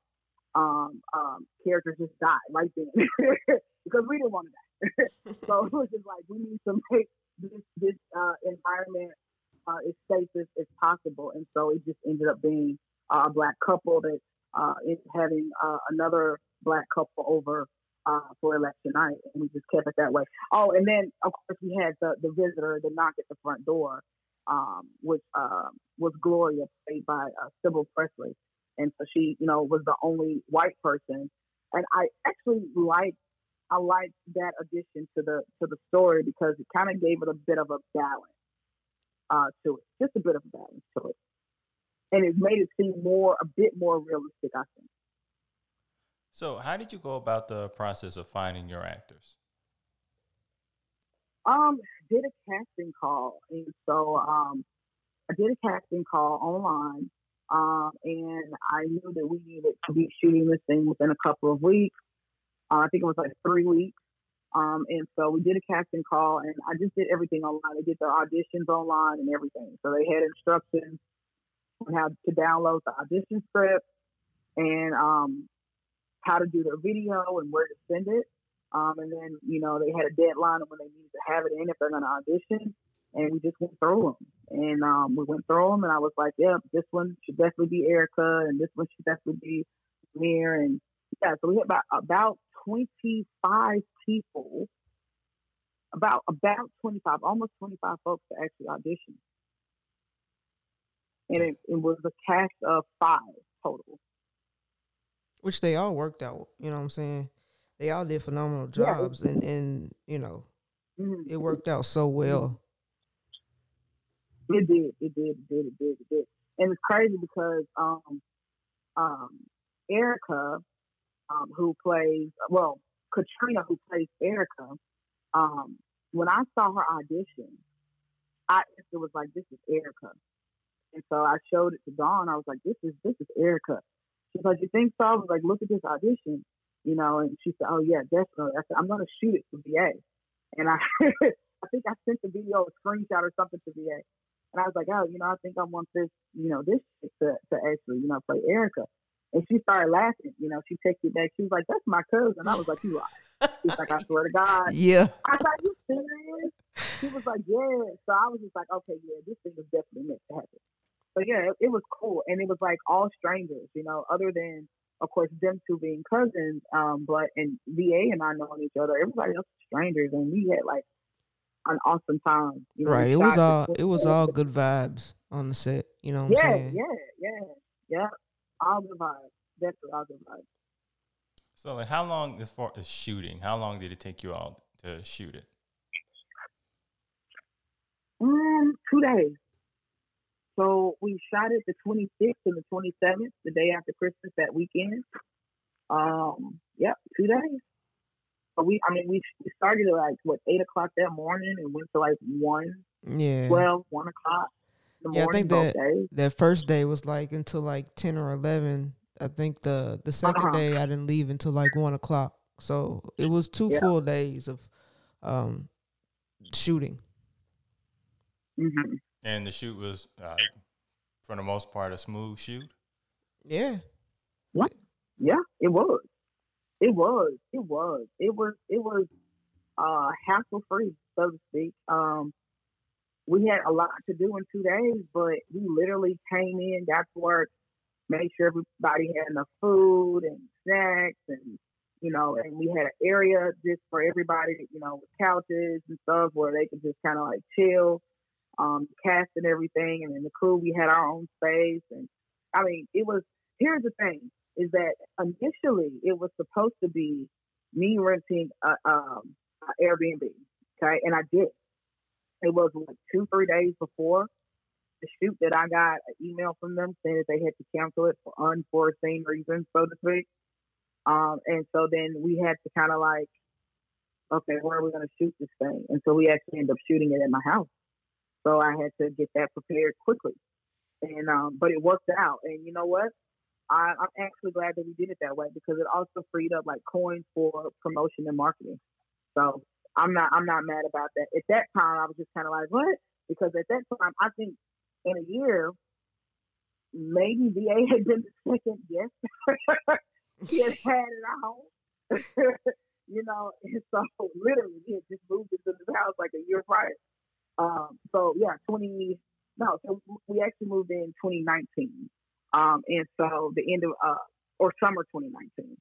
Um, um, characters just died right then because we didn't want to die. so it was just like we need to make this this uh, environment uh, as safe as, as possible, and so it just ended up being uh, a black couple that uh, is having uh, another black couple over uh, for election night, and we just kept it that way. Oh, and then of course we had the the visitor, the knock at the front door, um, which uh, was Gloria, played by uh, Sybil Presley, and so she, you know, was the only white person, and I actually liked I liked that addition to the to the story because it kind of gave it a bit of a balance uh, to it, just a bit of a balance to it, and it made it seem more a bit more realistic. I think. So how did you go about the process of finding your actors? Um, did a casting call, and so um, I did a casting call online, um, and I knew that we needed to be shooting this thing within a couple of weeks. Uh, I think it was like three weeks. Um, and so we did a casting call, and I just did everything online. I did the auditions online and everything. So they had instructions on how to download the audition script and um, how to do their video and where to send it. Um, and then, you know, they had a deadline of when they needed to have it in if they're going to audition. and we just went through them. And um, we went through them, and I was like, "Yeah, this one should definitely be Erica, and this one should definitely be Mir." And yeah, so we had about about twenty five people, about about twenty five, almost twenty five folks to actually audition, and it, it was a cast of five total. Which they all worked out. You know what I'm saying? They all did phenomenal Yeah. jobs, and and you know Mhm. it worked out so well. It did. It did. It did. It did. It did. And it's crazy because um, um, Erica, um, who plays well, Katrina, who plays Erica, um, when I saw her audition, I it was like, this is Erica. And so I showed it to Dawn. I was like, this is this is Erica. She's like, you think so? I was like, look at this audition, you know. And she said, oh yeah, definitely. I said, I'm gonna shoot it for VA. And I, I think I sent the video, a screenshot or something to VA. And I was like, oh, you know, I think I want this, you know, this to, to actually, you know, play Erica. And she started laughing. You know, she texted back. She was like, that's my cousin. I was like, you lie. She's like, I swear to God. Yeah, I was like, you serious? She was like, yeah. So I was just like, okay, yeah, this thing was definitely meant to happen. But yeah, it, it was cool. And it was like all strangers, you know, other than, of course, them two being cousins. Um, but, and VA and I knowing each other, everybody else was strangers. And we had like an awesome time. You know, right. It was all it was all good vibes on the set. You know what yeah, I'm saying? yeah, yeah, yeah. All good vibes. Definitely all good vibes. So, like, how long, as far as shooting, how long did it take you all to shoot it? Um, two days. So we shot it the 26th and the 27th, the day after Christmas that weekend. Um, yep, two days. But we, I mean, we we started at like what eight o'clock that morning and went to like one, Yeah. 12, 1 o'clock. The Yeah, I morning, think both that- days. that first day was like until like ten or eleven. I think the the 2nd Uh-huh. day I didn't leave until like one o'clock. So it was two Yeah. full days of um shooting. hmm And the shoot was, uh, for the most part, a smooth shoot. Yeah. What? Yeah, it was. It was. It was. It was. It was uh, hassle free, so to speak. Um, we had a lot to do in two days, but we literally came in, got to work, made sure everybody had enough food and snacks, and you know, and we had an area just for everybody, you know, with couches and stuff where they could just kind of like chill, um, cast and everything, and then the crew we had our own space, and I mean, it was. Here's the thing: is that initially it was supposed to be me renting a, um, a Airbnb, okay, and I did. It was like two, three days before the shoot that I got an email from them saying that they had to cancel it for unforeseen reasons, so to speak. Um, and so then we had to kind of like, okay, where are we going to shoot this thing? And so we actually ended up shooting it at my house. So I had to get that prepared quickly. And um, but it worked out. And you know what? I, I'm actually glad that we did it that way because it also freed up like coins for promotion and marketing. So I'm not I'm not mad about that. At that time, I was just kind of like, what? Because at that time, I think in a year, maybe VA had been the second guest he had had our home. you know, and so literally he had just moved into this house like a year prior. Um, so yeah, 20, no, so we actually moved in 2019. Um, and so the end of, uh, or summer 2019.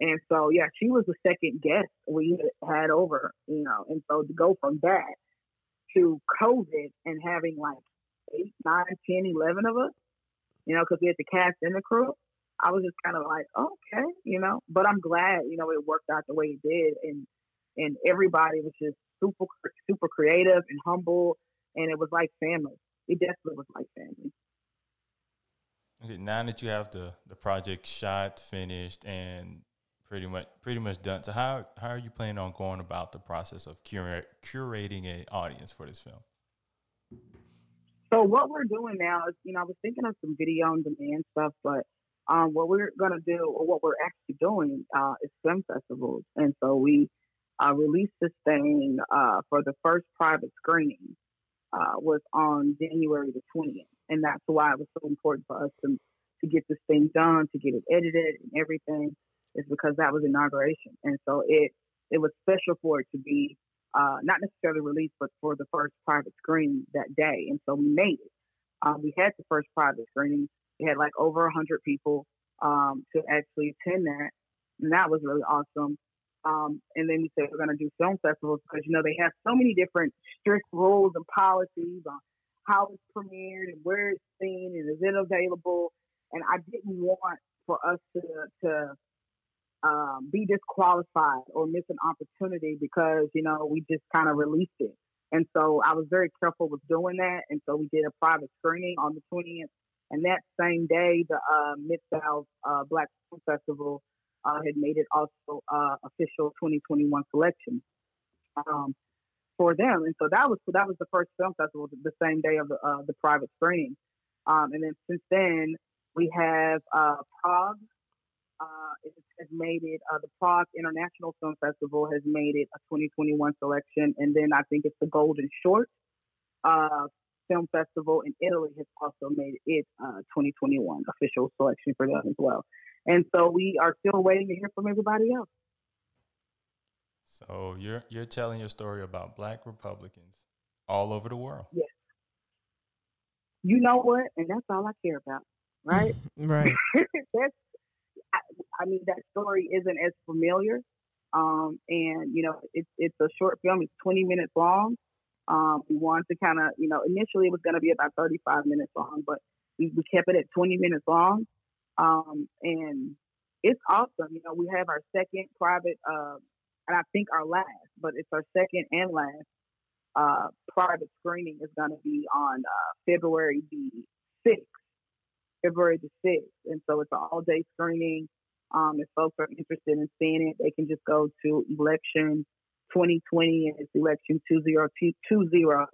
And so, yeah, she was the second guest we had over, you know, and so to go from that to COVID and having like eight, nine, ten, eleven of us, you know, because we had the cast and the crew, I was just kind of like, okay, you know, but I'm glad, you know, it worked out the way it did. And, and everybody was just super, super creative and humble. And it was like family. It definitely was like family. Okay, now that you have the, the project shot, finished, and pretty much pretty much done, so how how are you planning on going about the process of cura- curating an audience for this film? So what we're doing now is, you know, I was thinking of some video on demand stuff, but um, what we're gonna do, or what we're actually doing, uh, is film festivals, and so we uh, released this thing uh, for the first private screening uh, was on January the twentieth, and that's why it was so important for us to to get this thing done, to get it edited and everything, is because that was inauguration, and so it it was special for it to be uh, not necessarily released, but for the first private screening that day. And so we made it. Um, we had the first private screening. We had like over hundred people um, to actually attend that, and that was really awesome. Um, and then we said we're going to do film festivals because you know they have so many different strict rules and policies on how it's premiered and where it's seen and is it available. And I didn't want for us to to um, be disqualified or miss an opportunity because you know we just kind of released it. And so I was very careful with doing that. And so we did a private screening on the 20th. And that same day, the uh, Mid South uh, Black Film Festival uh, had made it also uh, official 2021 selection um, for them. And so that was that was the first film festival the same day of the, uh, the private screening. Um, and then since then, we have uh, Prague uh, has made it. Uh, the Prague International Film Festival has made it a 2021 selection, and then I think it's the Golden Short uh, Film Festival in Italy has also made it uh, 2021 official selection for them as well. And so we are still waiting to hear from everybody else. So you're you're telling your story about Black Republicans all over the world. Yes. You know what? And that's all I care about, right? right. that's I mean, that story isn't as familiar. Um, and you know, it's it's a short film. It's 20 minutes long. Um, we wanted to kind of, you know, initially it was going to be about 35 minutes long, but we, we kept it at 20 minutes long. Um, and it's awesome. You know, we have our second private, uh, and I think our last, but it's our second and last uh, private screening is going to be on uh, February the 6th. February the 6th. And so it's an all day screening. Um, if folks are interested in seeing it, they can just go to election 2020 and it's election 2020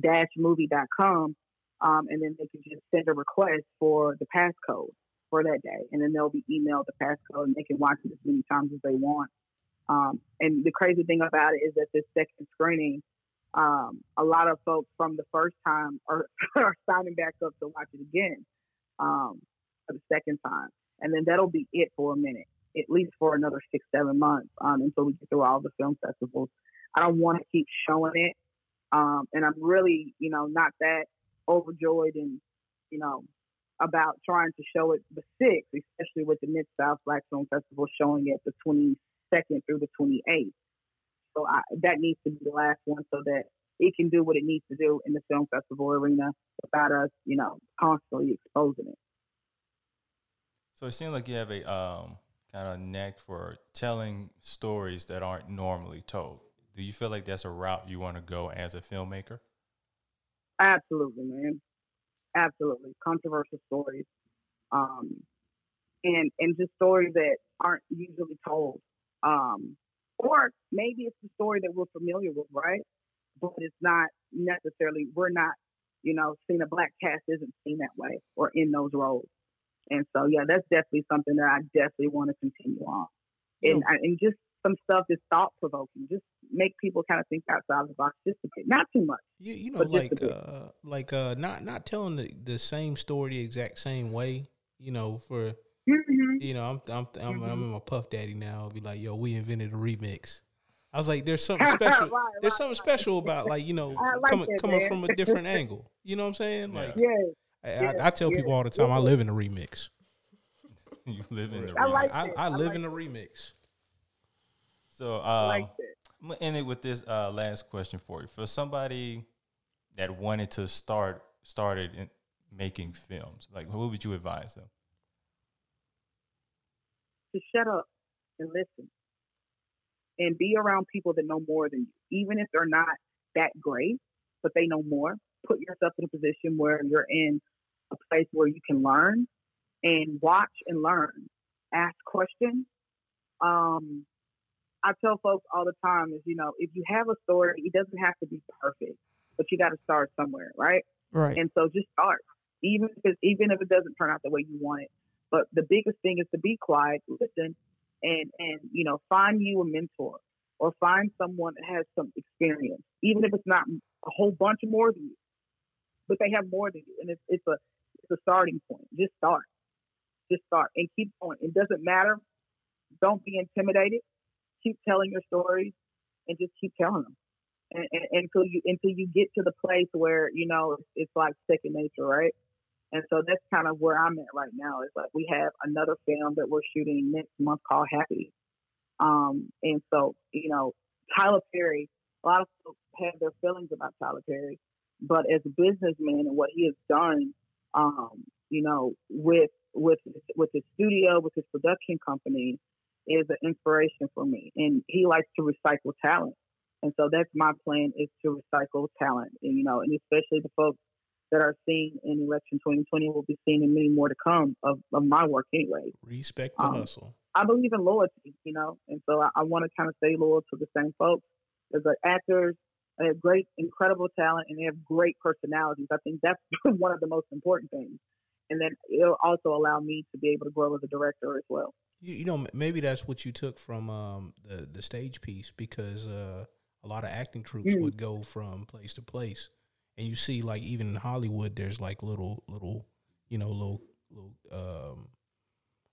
dash movie.com. Um, and then they can just send a request for the passcode for that day. And then they'll be emailed the passcode and they can watch it as many times as they want. Um, and the crazy thing about it is that this second screening, um, a lot of folks from the first time are, are signing back up to watch it again um, for the second time and then that'll be it for a minute, at least for another six, seven months um, until we get through all the film festivals. I don't want to keep showing it, um, and I'm really, you know, not that overjoyed and, you know, about trying to show it the sixth, especially with the Mid South Black Film Festival showing it the 22nd through the 28th. So I, that needs to be the last one so that it can do what it needs to do in the film festival arena without us, you know, constantly exposing it. So it seems like you have a um, kind of knack for telling stories that aren't normally told. Do you feel like that's a route you want to go as a filmmaker? Absolutely, man. Absolutely, controversial stories, um, and and just stories that aren't usually told, um, or maybe it's a story that we're familiar with, right? But it's not necessarily we're not, you know, seeing a black cast isn't seen that way or in those roles. And so, yeah, that's definitely something that I definitely want to continue on. And, and just some stuff that's thought provoking. Just make people kind of think outside the box just a bit, not too much. You, you know, like uh, like uh, not not telling the, the same story the exact same way. You know, for. You know, I'm I'm I'm, mm-hmm. I'm in my Puff Daddy now. I'll be like, yo, we invented a remix. I was like, there's something special. right, there's right, something right. special about like you know like coming coming from a different angle. You know what I'm saying? Like, yeah. I, I, tell people all the time, I live in a remix. you live in the remix. I, like I, I live like in a remix. So, um, like I'm gonna end it with this uh, last question for you. For somebody that wanted to start started in making films, like what would you advise them? To shut up and listen, and be around people that know more than you, even if they're not that great, but they know more. Put yourself in a position where you're in a place where you can learn and watch and learn, ask questions. Um, I tell folks all the time is, you know, if you have a story, it doesn't have to be perfect, but you got to start somewhere, right? Right. And so just start, even if even if it doesn't turn out the way you want it. But the biggest thing is to be quiet, listen, and and you know, find you a mentor or find someone that has some experience, even if it's not a whole bunch more than you, but they have more than you, and it's it's a it's a starting point. Just start, just start, and keep going. It doesn't matter. Don't be intimidated. Keep telling your stories, and just keep telling them. and, and, until you until you get to the place where you know it's, it's like second nature, right? And so that's kind of where I'm at right now. It's like we have another film that we're shooting next month called Happy. Um, and so, you know, Tyler Perry, a lot of folks have their feelings about Tyler Perry, but as a businessman and what he has done, um, you know, with with with his studio, with his production company, is an inspiration for me. And he likes to recycle talent. And so that's my plan is to recycle talent, and, you know, and especially the folks that are seen in election 2020 will be seen in many more to come of, of my work anyway. Respect the um, hustle. I believe in loyalty, you know, and so I, I want to kind of stay loyal to the same folks. As the actors, they have great, incredible talent, and they have great personalities. I think that's one of the most important things. And then it'll also allow me to be able to grow as a director as well. You, you know, maybe that's what you took from um, the the stage piece because uh, a lot of acting troupes mm. would go from place to place and you see like even in Hollywood, there's like little little you know little little um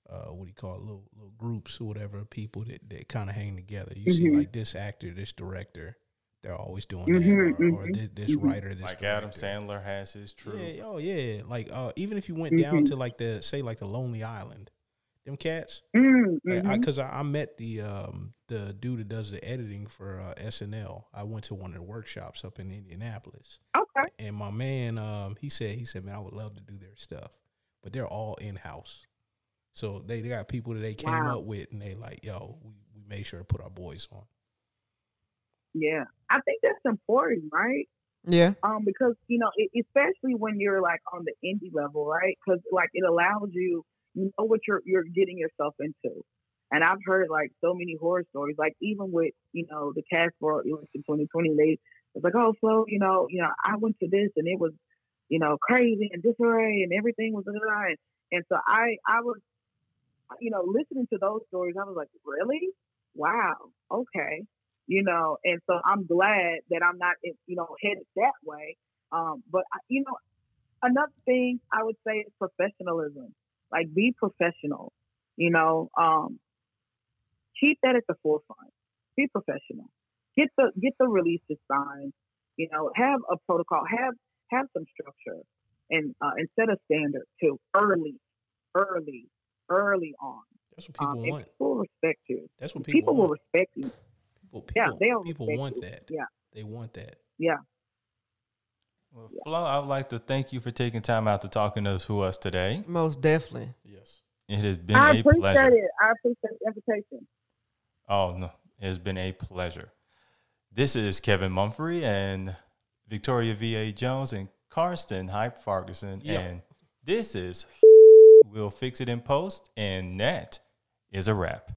uh what do you call it little little groups or whatever people that that kind of hang together. You mm-hmm. see like this actor, this director. They're always doing mm-hmm, that, or, mm-hmm, or this, this mm-hmm. writer, this like director. Adam Sandler has his true. Yeah, oh yeah, like uh, even if you went down mm-hmm. to like the say like the Lonely Island, them cats. Because mm-hmm. I, I, I, met the um, the dude that does the editing for uh, SNL. I went to one of the workshops up in Indianapolis. Okay. And my man, um, he said he said, man, I would love to do their stuff, but they're all in house. So they, they got people that they came wow. up with, and they like, yo, we, we made sure to put our boys on. Yeah, I think that's important, right? Yeah. Um, because you know, it, especially when you're like on the indie level, right? Because like it allows you you know what you're you're getting yourself into. And I've heard like so many horror stories, like even with you know the cast for election 2020, they was like, oh, Flo, you know, you know, I went to this and it was, you know, crazy and disarray and everything was and and so I I was, you know, listening to those stories, I was like, really, wow, okay, you know, and so I'm glad that I'm not, you know, headed that way. Um, but you know, another thing I would say is professionalism. Like be professional, you know. Um, keep that at the forefront. Be professional. Get the get the releases signed. You know, have a protocol. Have have some structure, and uh, and set a standard too early, early, early on. That's what people um, want. People will respect you. That's what people, people will respect you. People, people, yeah, they'll people want you. that. Yeah, they want that. Yeah. Well, Flo, I would like to thank you for taking time out to talking to us today. Most definitely. Yes. It has been I a pleasure. I appreciate it. I appreciate the invitation. Oh, no. It has been a pleasure. This is Kevin Mumphrey and Victoria V.A. Jones and Karsten Hype Ferguson. Yep. And this is We'll Fix It in Post. And that is a wrap.